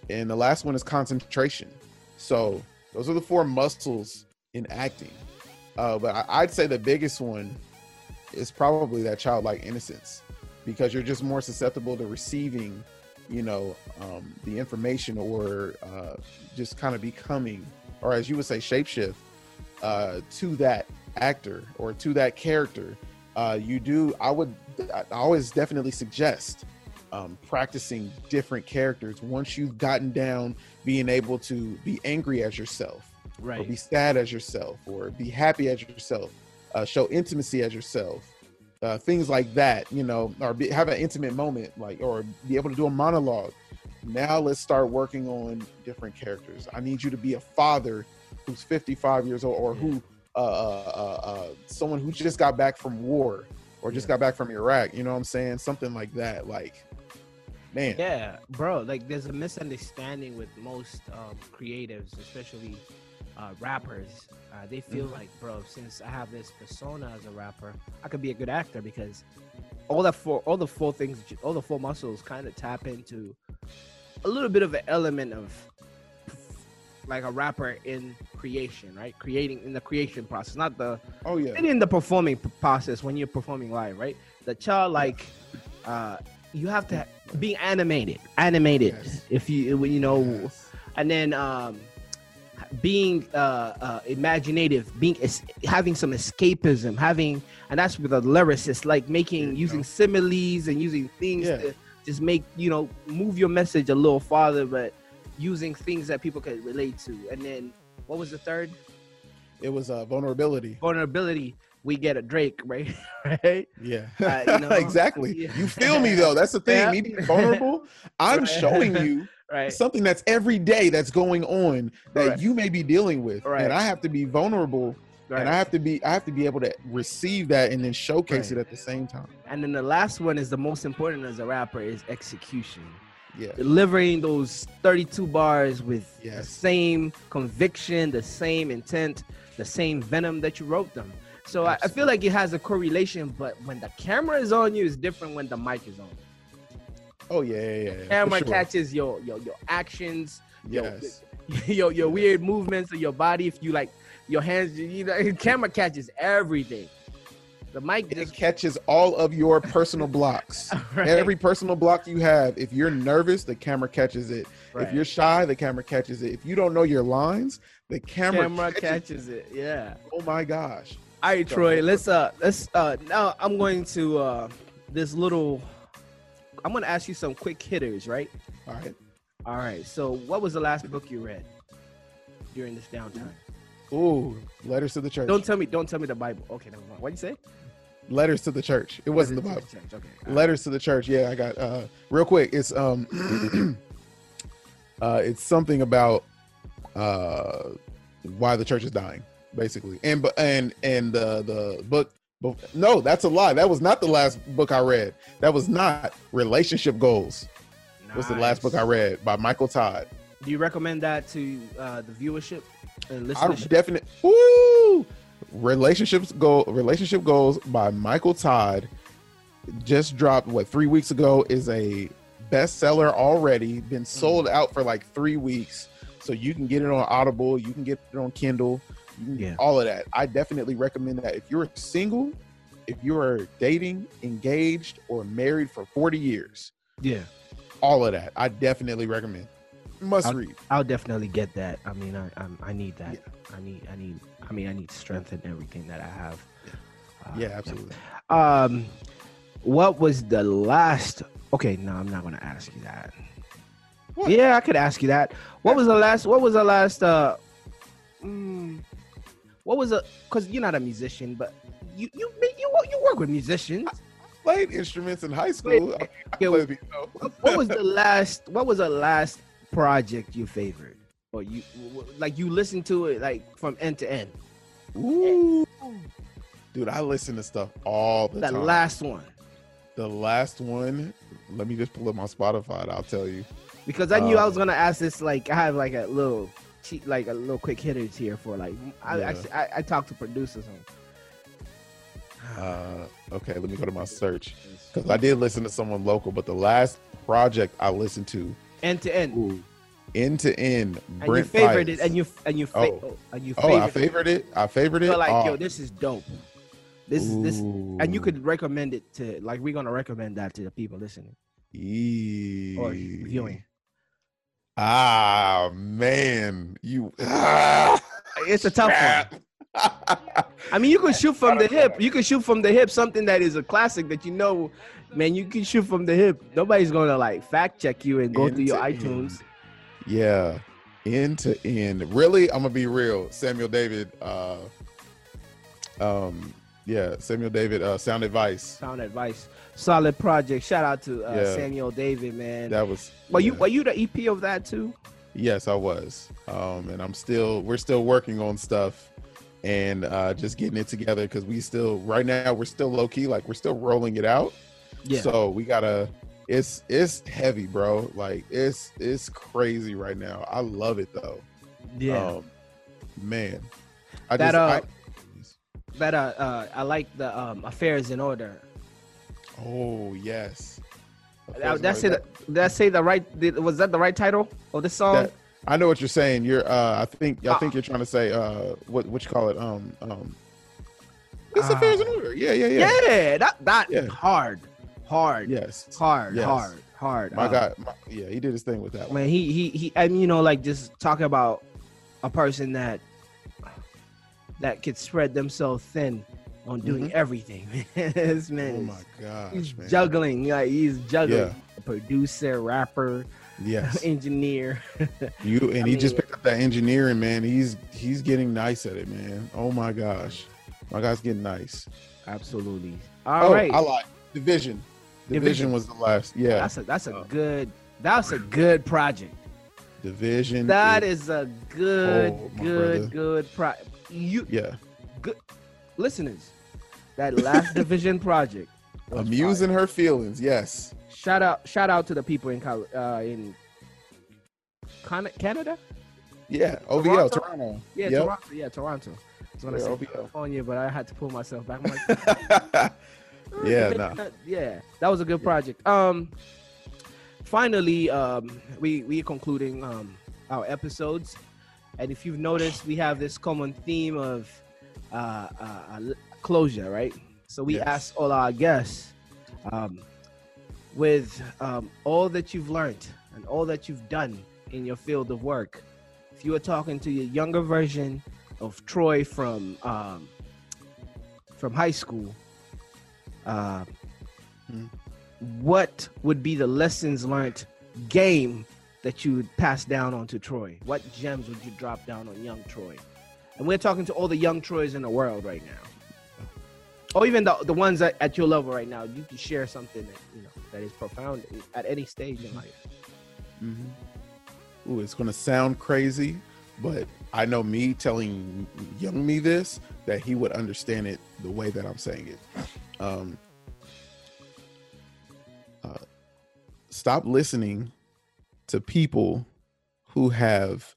and the last one is concentration. So those are the four muscles in acting. Uh, but I, I'd say the biggest one is probably that childlike innocence, because you're just more susceptible to receiving, you know, um, the information or uh, just kind of becoming, or as you would say, shapeshift uh, to that actor or to that character. Uh, you do. I would. I always definitely suggest um, practicing different characters once you've gotten down being able to be angry as yourself or Right. be sad as yourself or be happy as yourself uh, show intimacy as yourself uh, things like that you know or be, have an intimate moment like or be able to do a monologue now let's start working on different characters i need you to be a father who's 55 years old or who uh, uh, uh, uh, someone who just got back from war or just got back from iraq you know what i'm saying something like that like man Yeah, bro. Like, there's a misunderstanding with most um, creatives, especially uh, rappers. Uh, they feel Mhm. like, bro, since I have this persona as a rapper, I could be a good actor because all that four, all the four things, all the four muscles, kind of tap into a little bit of an element of like a rapper in creation, right? Creating in the creation process, not the oh yeah and in the performing process when you're performing live, right? The childlike, uh, you have to be animated, animated. Yes. If you you know, Yes. and then um, being uh, uh, imaginative, being es- having some escapism, having and that's with a lyricist, like making you using similes and using things Yeah. to just make you know move your message a little farther, but using things that people can relate to. And then what was the third? it was uh, vulnerability vulnerability, we get a Drake, right? right? Yeah, Uh, you know? exactly. Yeah. You feel me though. That's the thing. Yeah. Me being vulnerable, I'm Right. showing you Right. something that's every day that's going on that Right. you may be dealing with, Right. and I have to be vulnerable, right. and I have to be, I have to be able to receive that and then showcase it at the same time. and then the last one is the most important as a rapper is execution. Yeah, Delivering those 32 bars with the same conviction, the same intent, the same venom that you wrote them. So I, I feel like it has a correlation, but when the camera is on you, is different when the mic is on. Oh yeah, yeah, yeah. yeah, Camera sure. catches your your your actions, your Yes. your your weird movements of your body. If you like your hands, you know, camera catches everything. The mic It catches all of your personal blocks. right, Every personal block you have, if you're nervous, the camera catches it. right. If you're shy, the camera catches it. If you don't know your lines, the camera, camera catches, catches it. Yeah. Oh my gosh. All right, So- Troy. Let's uh let's uh now I'm going to uh this little. I'm gonna ask you some quick hitters, right? All right. All right. So, what was the last book you read during this downtime? Ooh, letters to the church. Don't tell me. Don't tell me the Bible. Okay, never mind. What'd you say? Letters to the church. It wasn't the Bible. church, Okay. right. Letters to the church. Yeah, I got uh real quick. It's um Uh, it's something about uh, why the church is dying, basically. And but and and the the book. No, that's a lie. That was not the last book I read. That was not relationship goals. Nice. Was the last book I read by Michael Todd. Do you recommend that to uh, the viewership and listenership? I definitely. Relationships go relationship goals by Michael Todd just dropped what three weeks ago is a bestseller already been mm. sold out for like three weeks. So you can get it on audible you can get it on kindle yeah. all of that. I definitely recommend that. If you're single if you're dating engaged or married for 40 years yeah. all of that i definitely recommend must I'll, read i'll definitely get that i mean i I'm, i need that yeah. i need i need i mean i need strength in everything that i have yeah, uh, yeah absolutely um what was the last? Okay, no, I'm not gonna ask you that. What? Yeah, I could ask you that. What was the last? What was the last? Uh, mm, what was a? Because you're not a musician, but you you you you work with musicians. I played instruments in high school. I, I what was the last? What was the last project you favored, or you like you listen to it like from end to end? Ooh, dude, I listen to stuff all the, the time. The last one. The last one, let me just pull up my Spotify. And I'll tell you. Because I knew um, I was um, gonna ask this. Like I have like a little, cheat, like a little quick hitters here for like. I yeah. actually I, I talk to producers on. Uh, okay, let me go to my search because I did listen to someone local, but the last project I listened to end to end, end to end, and you favorite it, and you and you fa- oh. and you oh, I favored it. I favored it. like, oh. yo, this is dope. This is this, and you could recommend it to like we're gonna recommend that to the people listening Eee. or viewing. Ah man, you. Ah, it's a tough one. I mean, you could shoot from the hip. You could shoot from the hip something that is a classic that you know, man. You can shoot from the hip. Nobody's gonna like fact check you and go end through your iTunes. End. Yeah, end to end. Really, I'm gonna be real. Samuel David. Uh, um, yeah, Samuel David, uh, Sound Advice. Sound Advice, solid project. Shout out to uh, yeah. Samuel David, man. That was. Were yeah. you were you the EP of that too? Yes, I was. Um, and I'm still we're still working on stuff and uh, just getting it together because we still right now we're still low key, like we're still rolling it out. Yeah. So we gotta. It's it's heavy, bro. Like it's it's crazy right now. I love it though. Yeah. Um, man. I that, just, uh, I, but uh, uh, I like the um, affairs in order. Oh yes. Uh, that's it. Did I say the right? Was that the right title of this song? That, I know what you're saying. You're. Uh, I think. I think uh, you're trying to say. Uh, what? What you call it? Um. Um. It's affairs in order. Yeah. Yeah. Yeah. Yeah. That. That. Yeah. Hard. Hard. Yes. Hard. Yes. Hard. Hard. My um, God. My, yeah. He did his thing with that. Man. One. He. He. He. And you know, like just talking about a person that that could spread themselves thin on doing mm-hmm. everything. this man, oh my gosh, he's man. juggling. Like he's juggling. Yeah. Producer, rapper, yes, engineer. you and I he mean, just picked up that engineering, man. He's he's getting nice at it, man. Oh my gosh, my guy's getting nice. Absolutely. All oh, right. I like division. Division. Division was the last. Yeah, that's a that's a uh, good that's a good project. Division. That is, is a good, oh, good, brother. good project you yeah good listeners that last division project A Muse In fire. her feelings yes shout out shout out to the people in uh in canada yeah OVO toronto, toronto. yeah yep. toronto yeah toronto i was gonna yeah, say OVO. california but i had to pull myself back like, yeah nah. yeah that was a good project um finally um we we concluding um our episodes and if you've noticed, we have this common theme of uh, uh, closure, right? So we yes. ask all our guests, um, with um, all that you've learned and all that you've done in your field of work, if you were talking to your younger version of Troy from um, from high school, uh, what would be the lessons learned game that you would pass down onto Troy? What gems would you drop down on young Troy? And we're talking to all the young Troys in the world right now. Or even the, the ones at, at your level right now. You can share something that you know that is profound at any stage in life. Mm-hmm. ooh, it's gonna sound crazy, but I know me telling young me this that he would understand it the way that I'm saying it. Um, uh, stop listening to people who have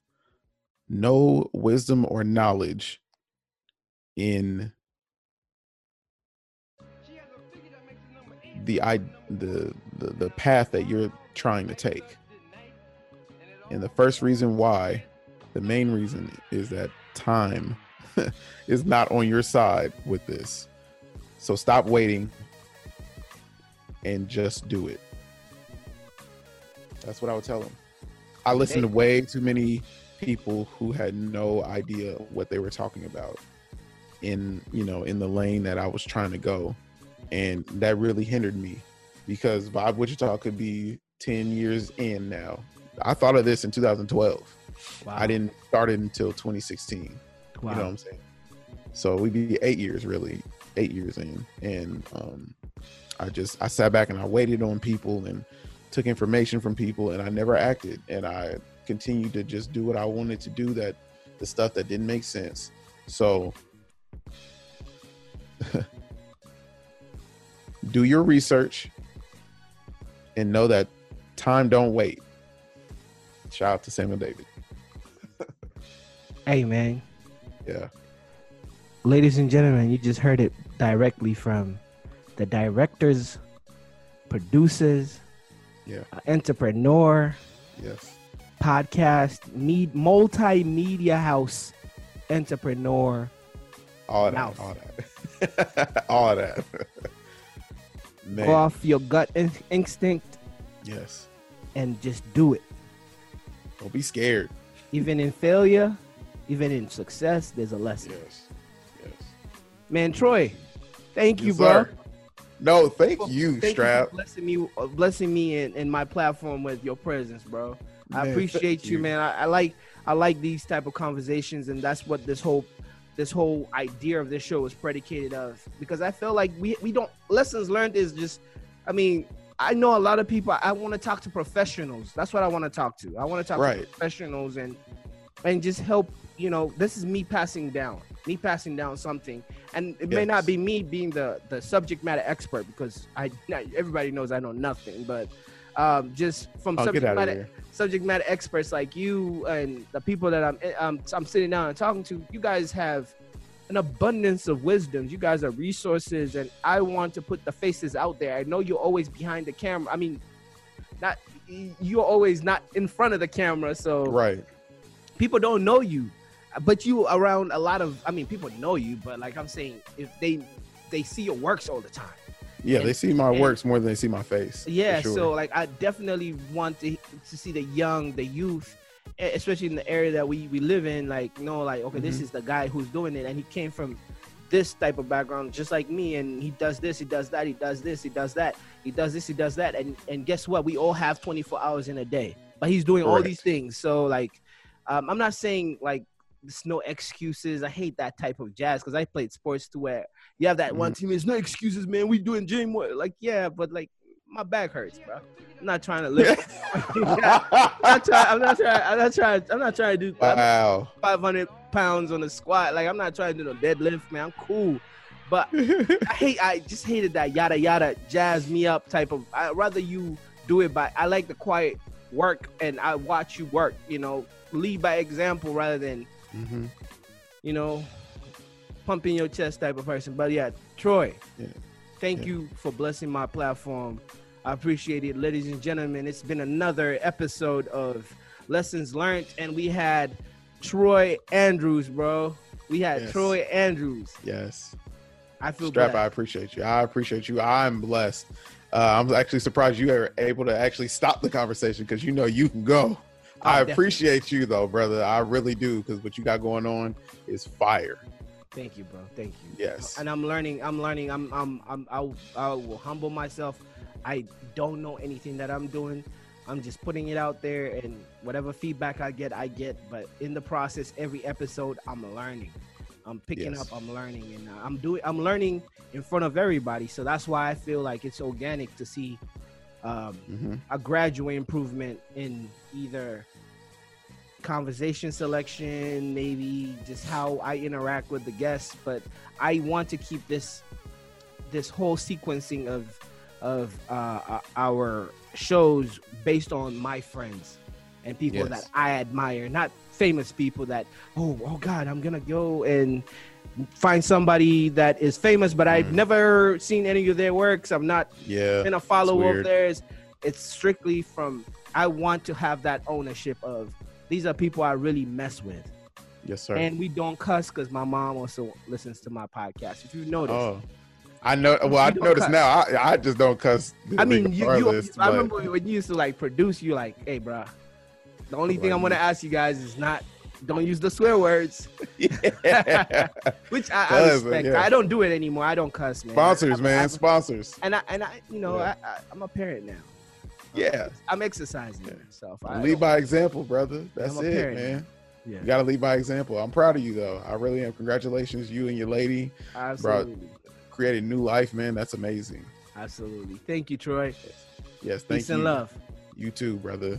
no wisdom or knowledge in the i the, the the path that you're trying to take. And the first reason why the main reason is that time is not on your side with this so stop waiting and just do it that's what i would tell them i listened to way too many people who had no idea what they were talking about in you know in the lane that i was trying to go and that really hindered me because Vibe Wichita could be 10 years in now. I thought of this in 2012. Wow. I didn't start it until 2016. Wow. You know what I'm saying? So we'd be eight years really, eight years in. And um, I just I sat back and I waited on people and took information from people and I never acted. And I continued to just do what I wanted to do that the stuff that didn't make sense. So do your research and know that time don't wait. Shout out to Samuel David. hey man. Yeah. Ladies and gentlemen, you just heard it directly from the directors, producers, yeah, uh, entrepreneur, yes, podcast, need multimedia house entrepreneur. All that, all that, all that. Go off your gut in- instinct. Yes. And just do it. Don't be scared. Even in failure, even in success, there's a lesson. Yes. Yes. Man, Troy, thank you, yes, bro. Sir. No, thank you, thank Strap. You blessing me, uh, blessing me in, in my platform with your presence, bro. Man, I appreciate you, you, man. I, I like I like these type of conversations, and that's what this whole this whole idea of this show is predicated of because I feel like we we don't lessons learned is just I mean I know a lot of people I want to talk to professionals that's what I want to talk to I want to talk right. to professionals and and just help you know this is me passing down me passing down something and it yes. may not be me being the the subject matter expert because I everybody knows I know nothing but um, just from I'll subject matter subject matter experts like you and the people that I'm um, I'm sitting down and talking to. You guys have an abundance of wisdoms. You guys are resources, and I want to put the faces out there. I know you're always behind the camera. I mean, not you're always not in front of the camera, so right. People don't know you, but you around a lot of. I mean, people know you, but like I'm saying, if they they see your works all the time yeah, and, they see my and, works more than they see my face. Yeah, sure. so like I definitely want to to see the young, the youth, especially in the area that we we live in. Like, you know, like okay, mm-hmm. this is the guy who's doing it, and he came from this type of background, just like me, and he does this, he does that, he does this, he does that, he does this, he does that, and and guess what? We all have 24 hours in a day, but he's doing Correct. all these things. So like, um, I'm not saying like there's no excuses. I hate that type of jazz because I played sports to where you have that mm-hmm. one team. It's no excuses, man. We doing gym work. Like, yeah, but like my back hurts, bro. I'm not trying to lift. I'm not trying. I'm not trying. I'm not trying. I'm not trying to do wow. 500 pounds on the squat. Like I'm not trying to do no deadlift, man. I'm cool. But I hate. I just hated that yada yada jazz me up type of. I rather you do it by. I like the quiet work and I watch you work. You know, lead by example rather than mm-hmm. you know, pumping your chest type of person. But yeah, Troy, yeah. thank yeah. you for blessing my platform. I appreciate it, ladies and gentlemen. It's been another episode of Lessons Learned, and we had Troy Andrews, bro. We had yes. Troy Andrews. Yes. I feel Strap, I appreciate you. I appreciate you. I'm blessed. Uh, I'm actually surprised you were able to actually stop the conversation because you know you can go. Oh, I appreciate you though, brother. I really do because what you got going on is fire. Thank you, bro. Thank you. Yes. And I'm learning. I'm learning. I'm. I'm. I'm. I'll, I will humble myself. I don't know anything that I'm doing. I'm just putting it out there, and whatever feedback I get, I get. But in the process, every episode, I'm learning. I'm picking yes. up. I'm learning, and I'm doing. I'm learning in front of everybody. So that's why I feel like it's organic to see um, mm-hmm. a gradual improvement in either conversation selection, maybe just how I interact with the guests. But I want to keep this this whole sequencing of of uh, our shows based on my friends and people Yes. that I admire, not famous people that oh oh God, I'm gonna go and find somebody that is famous, but I've Mm. never seen any of their works. I'm not Yeah. been a follower of theirs. It's strictly from I want to have that ownership of these are people I really mess with. Yes, sir. And we don't cuss because my mom also listens to my podcast. If you notice, oh. I know. Well, I notice cuss. now. I, I just don't cuss. I mean, you, you I remember when you used to like produce, you like, hey, bro, the only thing I'm gonna ask you guys is not don't use the swear words, Yeah. which I, I respect. yeah. I don't do it anymore. I don't cuss, man. sponsors, I- man, I- sponsors. and I and I, you know, Yeah. I, I'm a parent now. Yeah. I'm exercising myself. I lead by example, brother. That's it, parent man. yeah, You gotta lead by example. I'm proud of you, though. I really am. Congratulations, you and your lady absolutely, created new life, man. That's amazing. absolutely. Thank you, Troy. Yes, thank Peace you. and love. You too, brother.